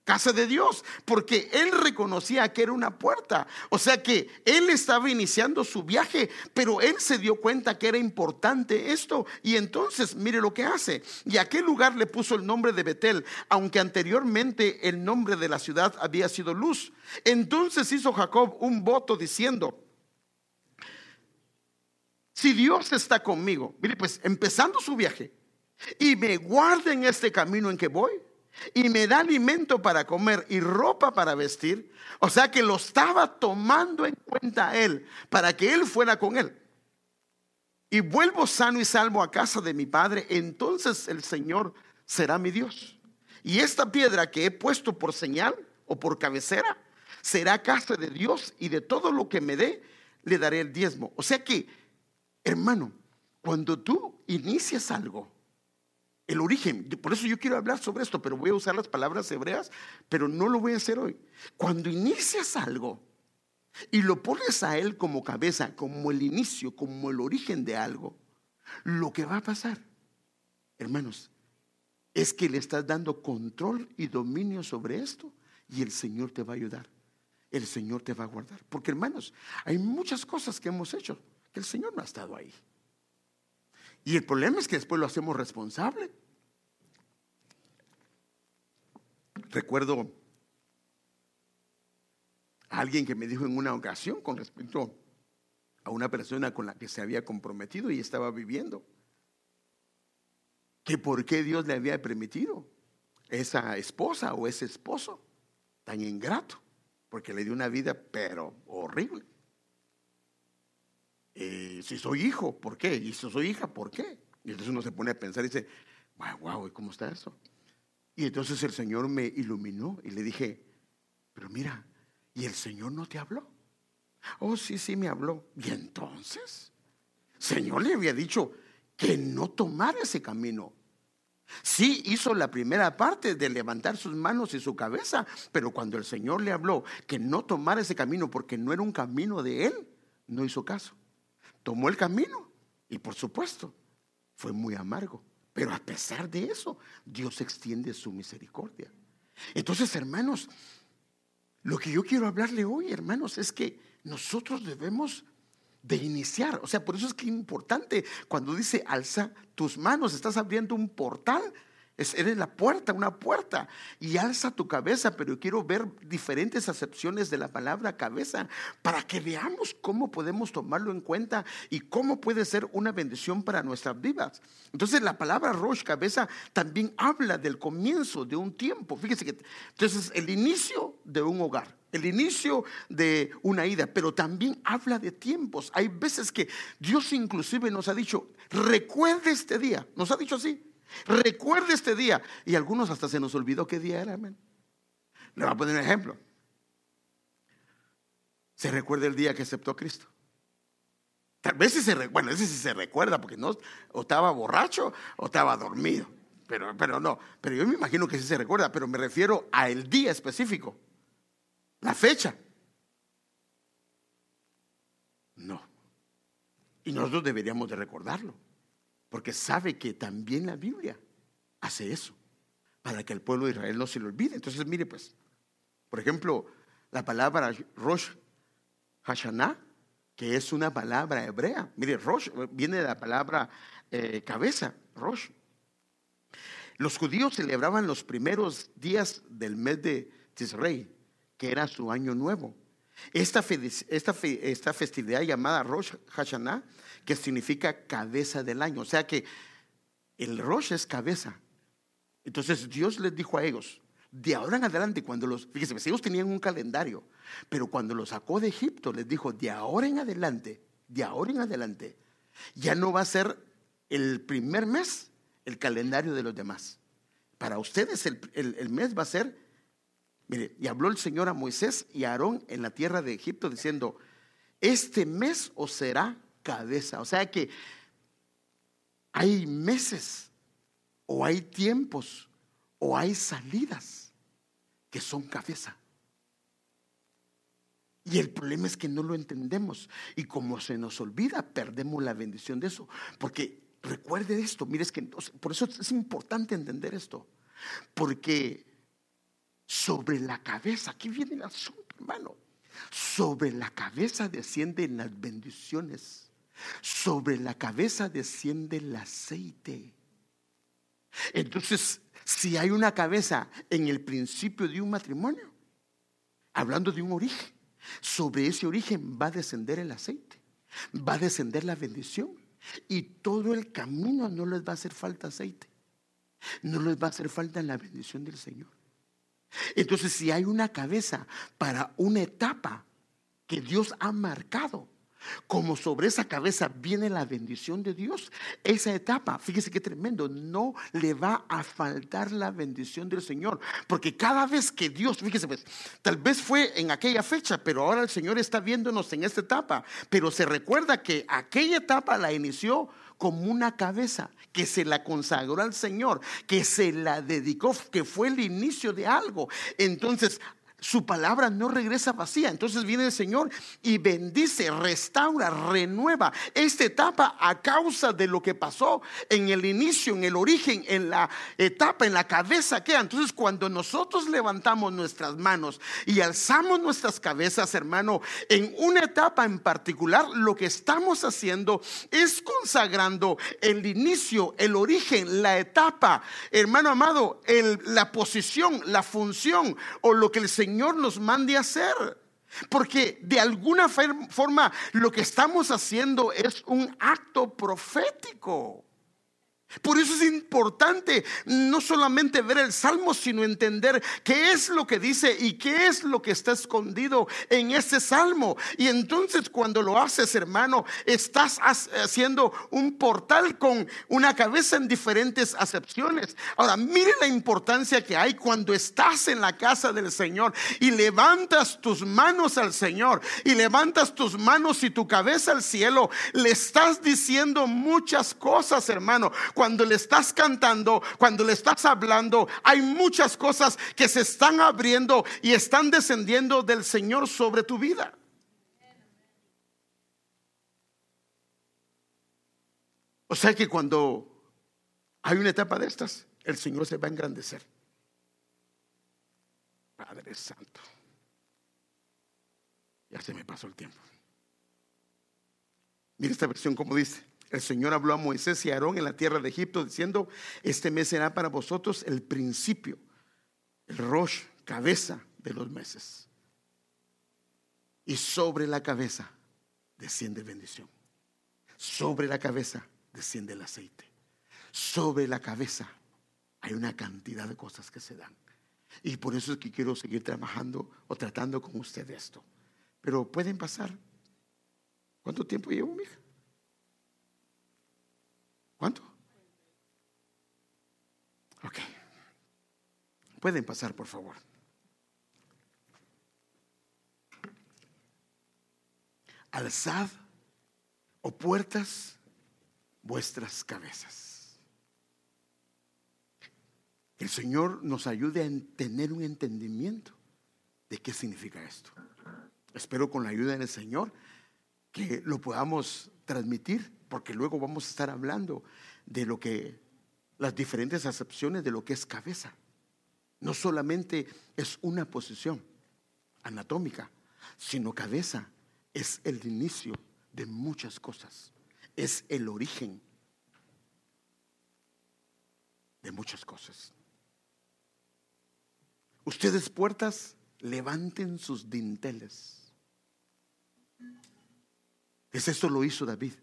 casa de Dios, porque él reconocía que era una puerta. O sea que él estaba iniciando su viaje, pero él se dio cuenta que era importante esto. Y entonces, mire lo que hace. Y a qué lugar le puso el nombre de Betel, aunque anteriormente el nombre de la ciudad había sido Luz. Entonces hizo Jacob un voto diciendo, si Dios está conmigo, mire pues empezando su viaje, y me guarda en este camino en que voy, y me da alimento para comer y ropa para vestir. O sea que lo estaba tomando en cuenta él para que él fuera con él. Y vuelvo sano y salvo a casa de mi padre, entonces el Señor será mi Dios. Y esta piedra que he puesto por señal o por cabecera será casa de Dios y de todo lo que me dé le daré el diezmo. O sea que, hermano, cuando tú inicias algo, el origen. Por eso yo quiero hablar sobre esto, pero voy a usar las palabras hebreas, pero no lo voy a hacer hoy. Cuando inicias algo y lo pones a Él como cabeza, como el inicio, como el origen de algo, lo que va a pasar, hermanos, es que le estás dando control y dominio sobre esto y el Señor te va a ayudar. El Señor te va a guardar. Porque hermanos, hay muchas cosas que hemos hecho que el Señor no ha estado ahí. Y el problema es que después lo hacemos responsable. Recuerdo a alguien que me dijo en una ocasión con respecto a una persona con la que se había comprometido y estaba viviendo, que por qué Dios le había permitido esa esposa o ese esposo tan ingrato, porque le dio una vida pero horrible. Eh, si soy hijo, ¿por qué? Y si soy hija, ¿por qué? Y entonces uno se pone a pensar y dice, wow, wow, ¿cómo está eso? Y entonces el Señor me iluminó y le dije, pero mira, ¿y el Señor no te habló? Oh, sí, sí me habló. Y entonces, Señor le había dicho que no tomara ese camino. Sí hizo la primera parte de levantar sus manos y su cabeza, pero cuando el Señor le habló que no tomara ese camino porque no era un camino de él, no hizo caso tomó el camino y por supuesto fue muy amargo. Pero a pesar de eso, Dios extiende su misericordia. Entonces, hermanos, lo que yo quiero hablarle hoy, hermanos, es que nosotros debemos de iniciar. O sea, por eso es que es importante cuando dice alza tus manos, estás abriendo un portal eres la puerta, una puerta. Y alza tu cabeza, pero quiero ver diferentes acepciones de la palabra cabeza para que veamos cómo podemos tomarlo en cuenta y cómo puede ser una bendición para nuestras vidas. Entonces la palabra Rosh, cabeza, también habla del comienzo de un tiempo. Fíjese que entonces el inicio de un hogar el inicio de una ida, pero también habla de tiempos. Hay veces que Dios inclusive nos ha dicho, recuerde este día, nos ha dicho así, Recuerde este día. Y algunos hasta se nos olvidó qué día era. Le voy a poner un ejemplo. Se recuerda el día que aceptó a Cristo. Tal vez si se, bueno, ese sí se recuerda porque no, o estaba borracho o estaba dormido. Pero, pero no, pero yo me imagino que sí se recuerda, pero me refiero a el día específico, la fecha. No. Y nosotros deberíamos de recordarlo. Porque sabe que también la Biblia hace eso, para que el pueblo de Israel no se lo olvide. Entonces, mire pues, por ejemplo, la palabra Rosh Hashanah, que es una palabra hebrea. Mire, Rosh viene de la palabra eh, cabeza, Rosh. Los judíos celebraban los primeros días del mes de Tisrei, que era su año nuevo. Esta, esta, esta festividad llamada Rosh Hashanah, que significa cabeza del año. O sea que el Rosh es cabeza. Entonces Dios les dijo a ellos, de ahora en adelante, cuando los, fíjense, pues, ellos tenían un calendario, pero cuando los sacó de Egipto, les dijo, de ahora en adelante, de ahora en adelante, ya no va a ser el primer mes el calendario de los demás. Para ustedes el, el mes va a ser, mire, y habló el Señor a Moisés y a Aarón en la tierra de Egipto diciendo, este mes os será cabeza. O sea que hay meses o hay tiempos o hay salidas que son cabeza. Y el problema es que no lo entendemos. Y como se nos olvida, perdemos la bendición de eso. Porque recuerde esto, mire, es que por eso es importante entender esto. Porque sobre la cabeza, aquí viene el asunto, hermano. Sobre la cabeza descienden las bendiciones. Sobre la cabeza desciende el aceite. Entonces, si hay una cabeza en el principio de un matrimonio, hablando de un origen, sobre ese origen va a descender el aceite, va a descender la bendición y todo el camino no les va a hacer falta aceite, no les va a hacer falta la bendición del Señor. Entonces, si hay una cabeza para una etapa que Dios ha marcado, como sobre esa cabeza viene la bendición de Dios, esa etapa, fíjese qué tremendo, no le va a faltar la bendición del Señor. Porque cada vez que Dios, fíjese pues, tal vez fue en aquella fecha, pero ahora el Señor está viéndonos en esta etapa. Pero se recuerda que aquella etapa la inició como una cabeza que se la consagró al Señor, que se la dedicó, que fue el inicio de algo. Entonces, su palabra no regresa vacía. Entonces viene el Señor y bendice, restaura, renueva esta etapa a causa de lo que pasó en el inicio, en el origen, en la etapa, en la cabeza que Entonces cuando nosotros levantamos nuestras manos y alzamos nuestras cabezas, hermano, en una etapa en particular, lo que estamos haciendo es consagrando el inicio, el origen, la etapa, hermano amado, la posición, la función o lo que el Señor Señor nos mande hacer. Porque de alguna forma lo que estamos haciendo es un acto profético. Por eso es importante no solamente ver el salmo, sino entender qué es lo que dice y qué es lo que está escondido en ese salmo. Y entonces cuando lo haces, hermano, estás haciendo un portal con una cabeza en diferentes acepciones. Ahora, mire la importancia que hay cuando estás en la casa del Señor y levantas tus manos al Señor y levantas tus manos y tu cabeza al cielo. Le estás diciendo muchas cosas, hermano cuando le estás cantando, cuando le estás hablando, hay muchas cosas que se están abriendo y están descendiendo del Señor sobre tu vida. O sea que cuando hay una etapa de estas, el Señor se va a engrandecer. Padre Santo. Ya se me pasó el tiempo. Mira esta versión como dice el Señor habló a Moisés y a Aarón en la tierra de Egipto diciendo, este mes será para vosotros el principio, el rosh, cabeza de los meses. Y sobre la cabeza desciende bendición. Sobre la cabeza desciende el aceite. Sobre la cabeza hay una cantidad de cosas que se dan. Y por eso es que quiero seguir trabajando o tratando con usted esto. Pero pueden pasar. ¿Cuánto tiempo llevo, mija? ¿Cuánto? Ok. Pueden pasar, por favor. Alzad o puertas vuestras cabezas. El Señor nos ayude a tener un entendimiento de qué significa esto. Espero con la ayuda del Señor que lo podamos transmitir porque luego vamos a estar hablando de lo que, las diferentes acepciones de lo que es cabeza. No solamente es una posición anatómica, sino cabeza es el inicio de muchas cosas, es el origen de muchas cosas. Ustedes puertas levanten sus dinteles. Es esto lo hizo David.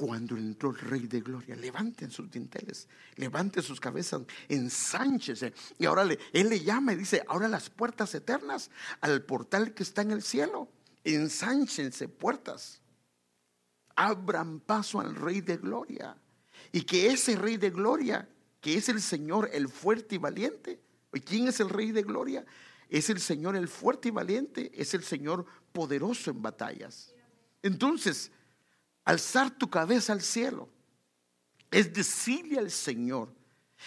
Cuando entró el rey de gloria, levanten sus dinteles, levanten sus cabezas, ensanchese. Y ahora él le llama y dice, ahora las puertas eternas al portal que está en el cielo, ensánchense puertas, abran paso al rey de gloria. Y que ese rey de gloria, que es el Señor, el fuerte y valiente, ¿y quién es el rey de gloria? Es el Señor, el fuerte y valiente, es el Señor poderoso en batallas. Entonces, alzar tu cabeza al cielo es decirle al Señor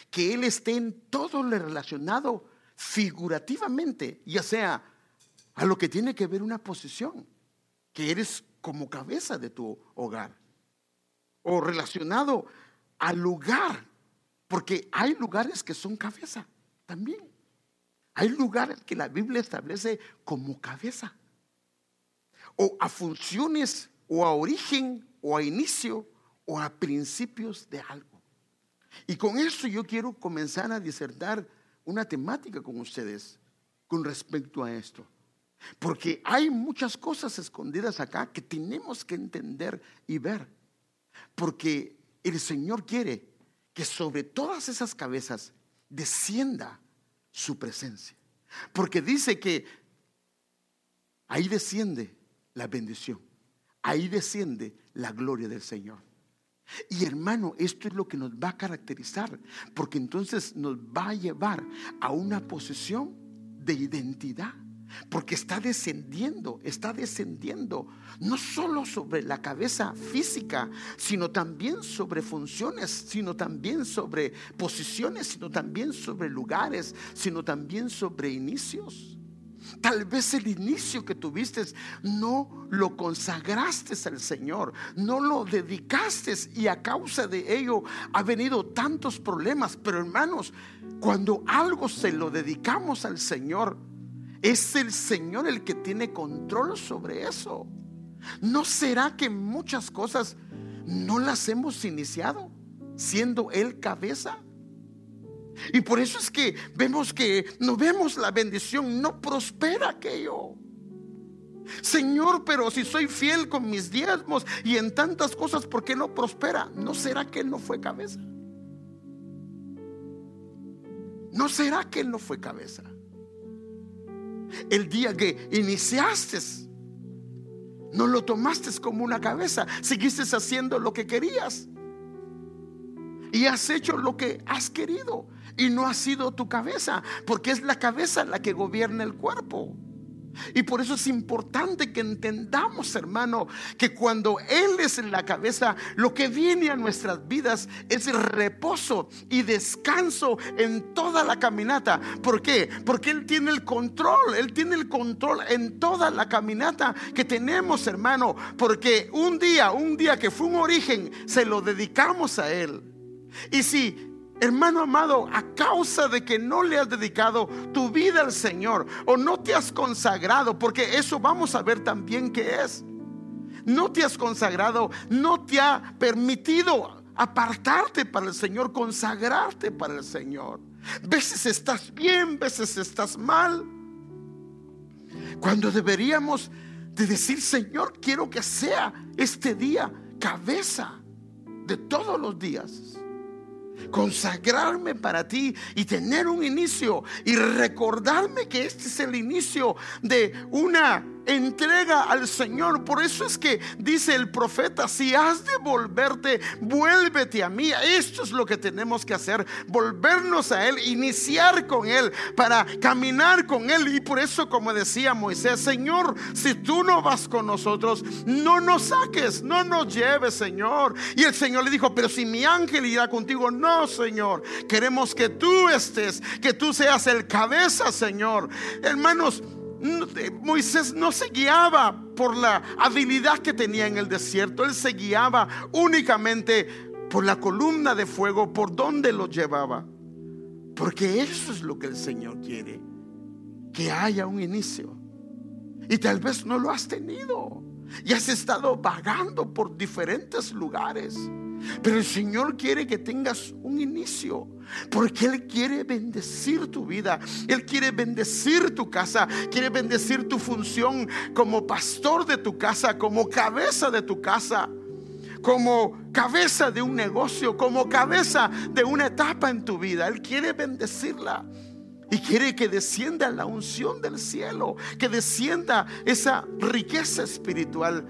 que Él esté en todo lo relacionado figurativamente, ya sea a lo que tiene que ver una posición, que eres como cabeza de tu hogar, o relacionado al lugar, porque hay lugares que son cabeza también. Hay lugares que la Biblia establece como cabeza, o a funciones o a origen o a inicio o a principios de algo. Y con eso yo quiero comenzar a disertar una temática con ustedes con respecto a esto. Porque hay muchas cosas escondidas acá que tenemos que entender y ver. Porque el Señor quiere que sobre todas esas cabezas descienda su presencia. Porque dice que ahí desciende la bendición. Ahí desciende la gloria del Señor. Y hermano, esto es lo que nos va a caracterizar, porque entonces nos va a llevar a una posición de identidad, porque está descendiendo, está descendiendo no solo sobre la cabeza física, sino también sobre funciones, sino también sobre posiciones, sino también sobre lugares, sino también sobre inicios. Tal vez el inicio que tuviste no lo consagraste al Señor, no lo dedicaste y a causa de ello ha venido tantos problemas. Pero hermanos, cuando algo se lo dedicamos al Señor, es el Señor el que tiene control sobre eso. ¿No será que muchas cosas no las hemos iniciado siendo Él cabeza? Y por eso es que vemos que no vemos la bendición, no prospera aquello. Señor, pero si soy fiel con mis diezmos y en tantas cosas, ¿por qué no prospera? ¿No será que Él no fue cabeza? ¿No será que Él no fue cabeza? El día que iniciaste, no lo tomaste como una cabeza, seguiste haciendo lo que querías y has hecho lo que has querido y no ha sido tu cabeza, porque es la cabeza la que gobierna el cuerpo. Y por eso es importante que entendamos, hermano, que cuando Él es en la cabeza, lo que viene a nuestras vidas es reposo y descanso en toda la caminata. ¿Por qué? Porque Él tiene el control, Él tiene el control en toda la caminata que tenemos, hermano. Porque un día, un día que fue un origen, se lo dedicamos a Él. Y si Hermano amado, a causa de que no le has dedicado tu vida al Señor o no te has consagrado, porque eso vamos a ver también que es. No te has consagrado, no te ha permitido apartarte para el Señor, consagrarte para el Señor. Veces estás bien, veces estás mal. Cuando deberíamos de decir, Señor, quiero que sea este día cabeza de todos los días consagrarme para ti y tener un inicio y recordarme que este es el inicio de una entrega al Señor. Por eso es que dice el profeta, si has de volverte, vuélvete a mí. Esto es lo que tenemos que hacer, volvernos a Él, iniciar con Él, para caminar con Él. Y por eso, como decía Moisés, Señor, si tú no vas con nosotros, no nos saques, no nos lleves, Señor. Y el Señor le dijo, pero si mi ángel irá contigo, no, Señor. Queremos que tú estés, que tú seas el cabeza, Señor. Hermanos, Moisés no se guiaba por la habilidad que tenía en el desierto, él se guiaba únicamente por la columna de fuego, por donde lo llevaba. Porque eso es lo que el Señor quiere, que haya un inicio. Y tal vez no lo has tenido. Y has estado vagando por diferentes lugares. Pero el Señor quiere que tengas un inicio. Porque Él quiere bendecir tu vida. Él quiere bendecir tu casa. Quiere bendecir tu función como pastor de tu casa, como cabeza de tu casa, como cabeza de un negocio, como cabeza de una etapa en tu vida. Él quiere bendecirla. Y quiere que descienda la unción del cielo, que descienda esa riqueza espiritual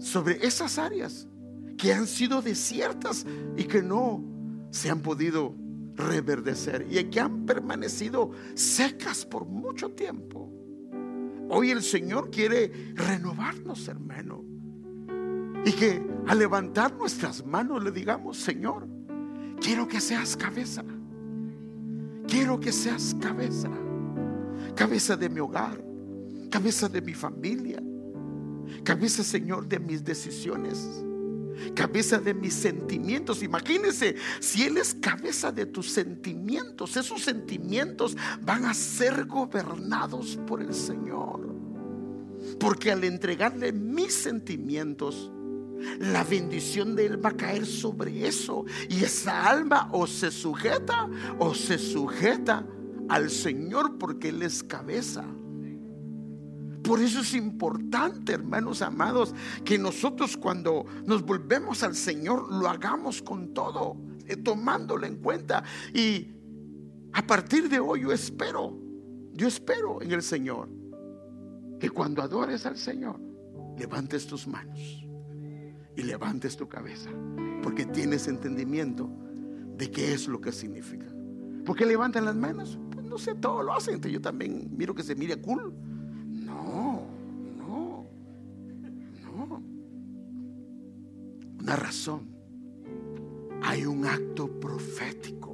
sobre esas áreas que han sido desiertas y que no se han podido reverdecer y que han permanecido secas por mucho tiempo. Hoy el Señor quiere renovarnos, hermano. Y que al levantar nuestras manos le digamos, Señor, quiero que seas cabeza. Quiero que seas cabeza. Cabeza de mi hogar. Cabeza de mi familia. Cabeza, Señor, de mis decisiones cabeza de mis sentimientos. Imagínense, si Él es cabeza de tus sentimientos, esos sentimientos van a ser gobernados por el Señor. Porque al entregarle mis sentimientos, la bendición de Él va a caer sobre eso. Y esa alma o se sujeta o se sujeta al Señor porque Él es cabeza. Por eso es importante, hermanos amados, que nosotros cuando nos volvemos al Señor lo hagamos con todo, eh, tomándolo en cuenta. Y a partir de hoy yo espero, yo espero en el Señor, que cuando adores al Señor, levantes tus manos y levantes tu cabeza, porque tienes entendimiento de qué es lo que significa. ¿Por qué levantan las manos? Pues no sé, todo lo hacen. Yo también miro que se mire cool. Una razón. Hay un acto profético.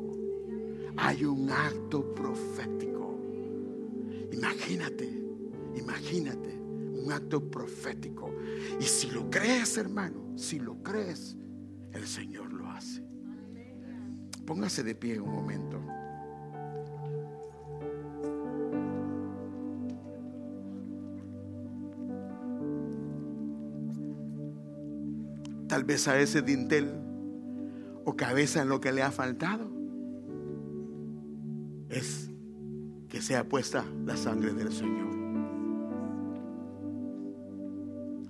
Hay un acto profético. Imagínate, imagínate un acto profético. Y si lo crees, hermano, si lo crees, el Señor lo hace. Póngase de pie un momento. Tal vez a ese dintel o cabeza en lo que le ha faltado es que sea puesta la sangre del Señor.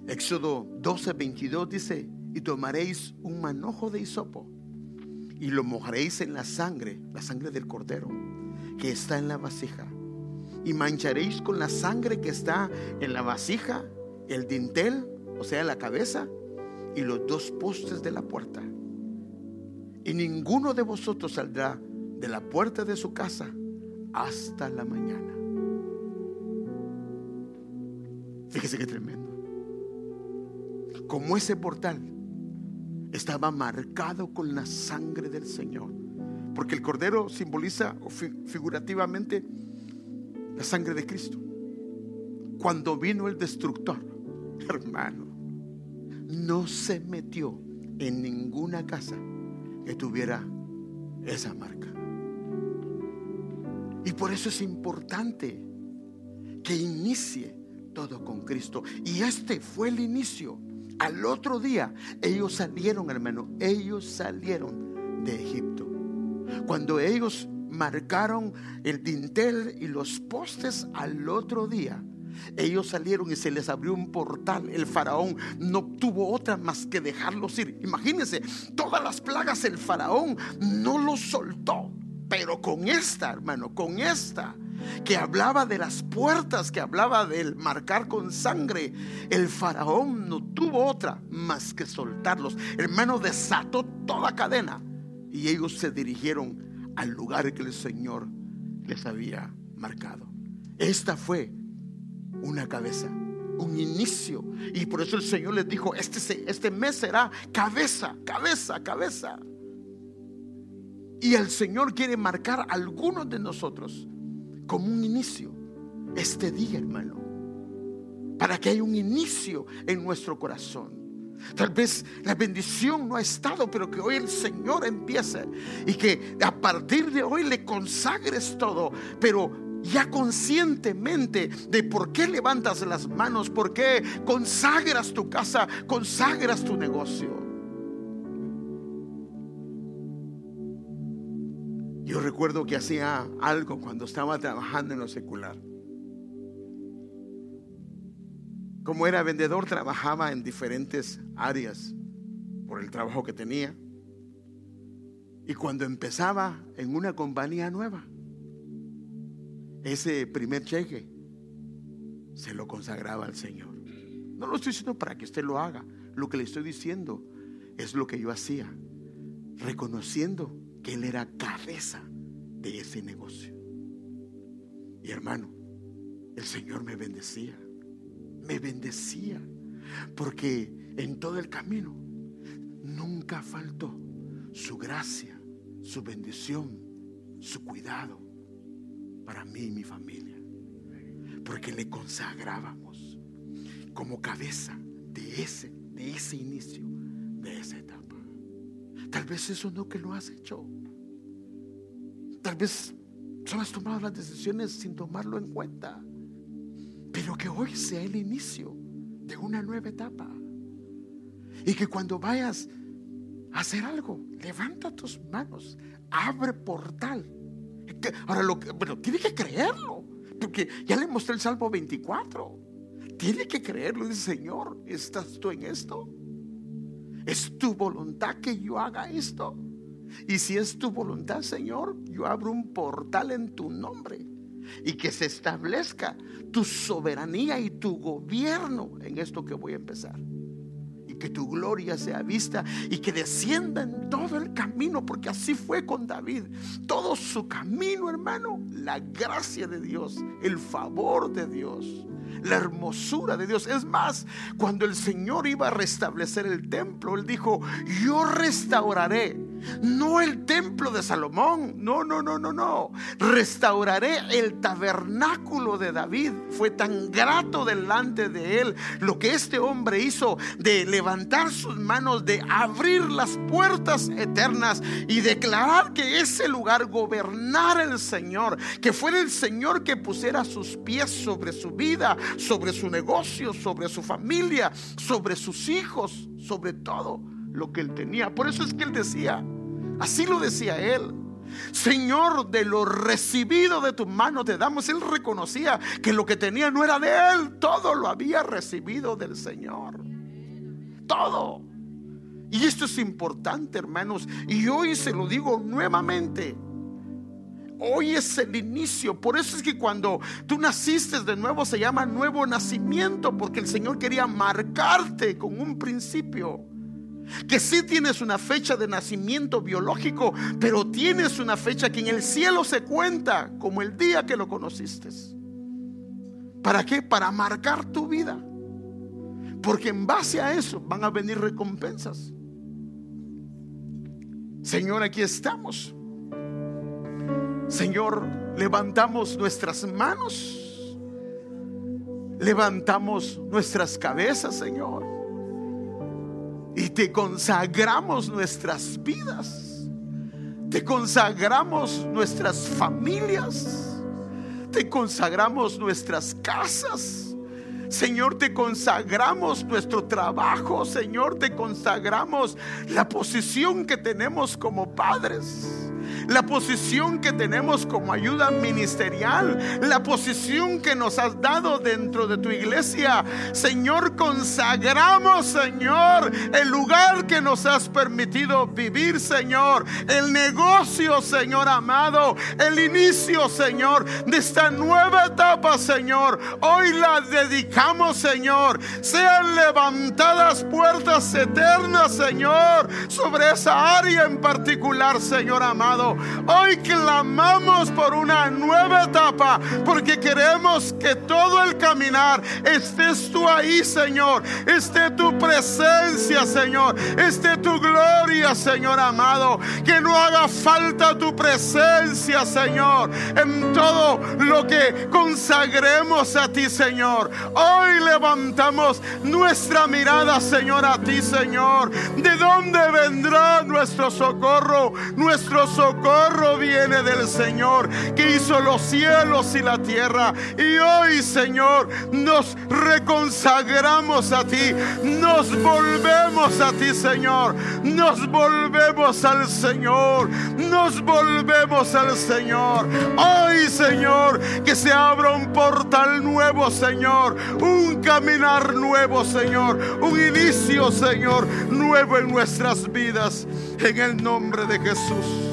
Éxodo 12, 22 dice, y tomaréis un manojo de hisopo y lo mojaréis en la sangre, la sangre del cordero que está en la vasija. Y mancharéis con la sangre que está en la vasija, el dintel, o sea, la cabeza, y los dos postes de la puerta. Y ninguno de vosotros saldrá de la puerta de su casa hasta la mañana. Fíjese qué tremendo. Como ese portal estaba marcado con la sangre del Señor. Porque el cordero simboliza figurativamente la sangre de Cristo. Cuando vino el destructor, hermano, no se metió en ninguna casa que tuviera esa marca. Y por eso es importante que inicie todo con Cristo. Y este fue el inicio. Al otro día ellos salieron, hermano, ellos salieron de Egipto. Cuando ellos marcaron el dintel y los postes al otro día, ellos salieron y se les abrió un portal. El faraón no tuvo otra más que dejarlos ir. Imagínense, todas las plagas el faraón no los soltó. Pero con esta, hermano, con esta que hablaba de las puertas, que hablaba del marcar con sangre, el faraón no tuvo otra más que soltarlos. Hermano, desató toda cadena y ellos se dirigieron al lugar que el Señor les había marcado. Esta fue una cabeza, un inicio. Y por eso el Señor les dijo, este, este mes será cabeza, cabeza, cabeza. Y el Señor quiere marcar a algunos de nosotros como un inicio este día, hermano. Para que haya un inicio en nuestro corazón. Tal vez la bendición no ha estado, pero que hoy el Señor empiece y que a partir de hoy le consagres todo, pero ya conscientemente de por qué levantas las manos, por qué consagras tu casa, consagras tu negocio. Yo recuerdo que hacía algo cuando estaba trabajando en lo secular. Como era vendedor, trabajaba en diferentes áreas por el trabajo que tenía. Y cuando empezaba en una compañía nueva, ese primer cheque se lo consagraba al Señor. No lo estoy diciendo para que usted lo haga. Lo que le estoy diciendo es lo que yo hacía, reconociendo que Él era cabeza de ese negocio. Y hermano, el Señor me bendecía, me bendecía, porque en todo el camino nunca faltó su gracia, su bendición, su cuidado para mí y mi familia. Porque le consagrábamos como cabeza de ese, de ese inicio, de esa etapa. Tal vez eso no que lo has hecho. Tal vez solo has tomado las decisiones sin tomarlo en cuenta. Pero que hoy sea el inicio de una nueva etapa. Y que cuando vayas a hacer algo, levanta tus manos, abre portal Ahora, lo que, bueno, tiene que creerlo, porque ya le mostré el Salmo 24. Tiene que creerlo, dice Señor, ¿estás tú en esto? ¿Es tu voluntad que yo haga esto? Y si es tu voluntad, Señor, yo abro un portal en tu nombre y que se establezca tu soberanía y tu gobierno en esto que voy a empezar que tu gloria sea vista y que descienda en todo el camino, porque así fue con David. Todo su camino, hermano, la gracia de Dios, el favor de Dios, la hermosura de Dios. Es más, cuando el Señor iba a restablecer el templo, Él dijo, yo restauraré no el templo de Salomón, no, no, no, no, no. Restauraré el tabernáculo de David. Fue tan grato delante de él lo que este hombre hizo de levantar sus manos, de abrir las puertas eternas y declarar que ese lugar gobernara el Señor, que fuera el Señor que pusiera sus pies sobre su vida, sobre su negocio, sobre su familia, sobre sus hijos, sobre todo lo que él tenía. Por eso es que él decía, así lo decía él. Señor, de lo recibido de tu mano te damos. Él reconocía que lo que tenía no era de él, todo lo había recibido del Señor. Todo. Y esto es importante, hermanos. Y hoy se lo digo nuevamente. Hoy es el inicio. Por eso es que cuando tú naciste de nuevo se llama nuevo nacimiento, porque el Señor quería marcarte con un principio que sí tienes una fecha de nacimiento biológico, pero tienes una fecha que en el cielo se cuenta como el día que lo conociste. ¿Para qué? Para marcar tu vida. Porque en base a eso van a venir recompensas. Señor, aquí estamos. Señor, levantamos nuestras manos. Levantamos nuestras cabezas, Señor y te consagramos nuestras vidas. Te consagramos nuestras familias. Te consagramos nuestras casas. Señor, te consagramos nuestro trabajo. Señor, te consagramos la posición que tenemos como padres la posición que tenemos como ayuda ministerial, la posición que nos has dado dentro de tu iglesia. Señor, consagramos, Señor, el lugar que nos has permitido vivir, Señor, el negocio, Señor amado, el inicio, Señor, de esta nueva etapa, Señor. Hoy la dedicamos, Señor. Sean levantadas puertas eternas, Señor, sobre esa área en particular, Señor amado. Hoy clamamos por una nueva etapa porque queremos que todo el caminar estés tú ahí, Señor. Esté tu presencia, Señor. Esté tu gloria, Señor amado. Que no haga falta tu presencia, Señor, en todo lo que consagremos a ti, Señor. Hoy levantamos nuestra mirada, Señor, a ti, Señor. ¿De dónde vendrá nuestro socorro. Nuestro socorro viene del Señor que hizo los cielos y la tierra. Y hoy, Señor, nos reconsagramos a ti. Nos volvemos a ti, Señor. Nos volvemos al Señor. Nos volvemos al Señor. Hoy, Señor, que se abra un portal nuevo, Señor. Un caminar nuevo, Señor. Un inicio, Señor, nuevo en nuestras vidas. En el nombre de Jesús.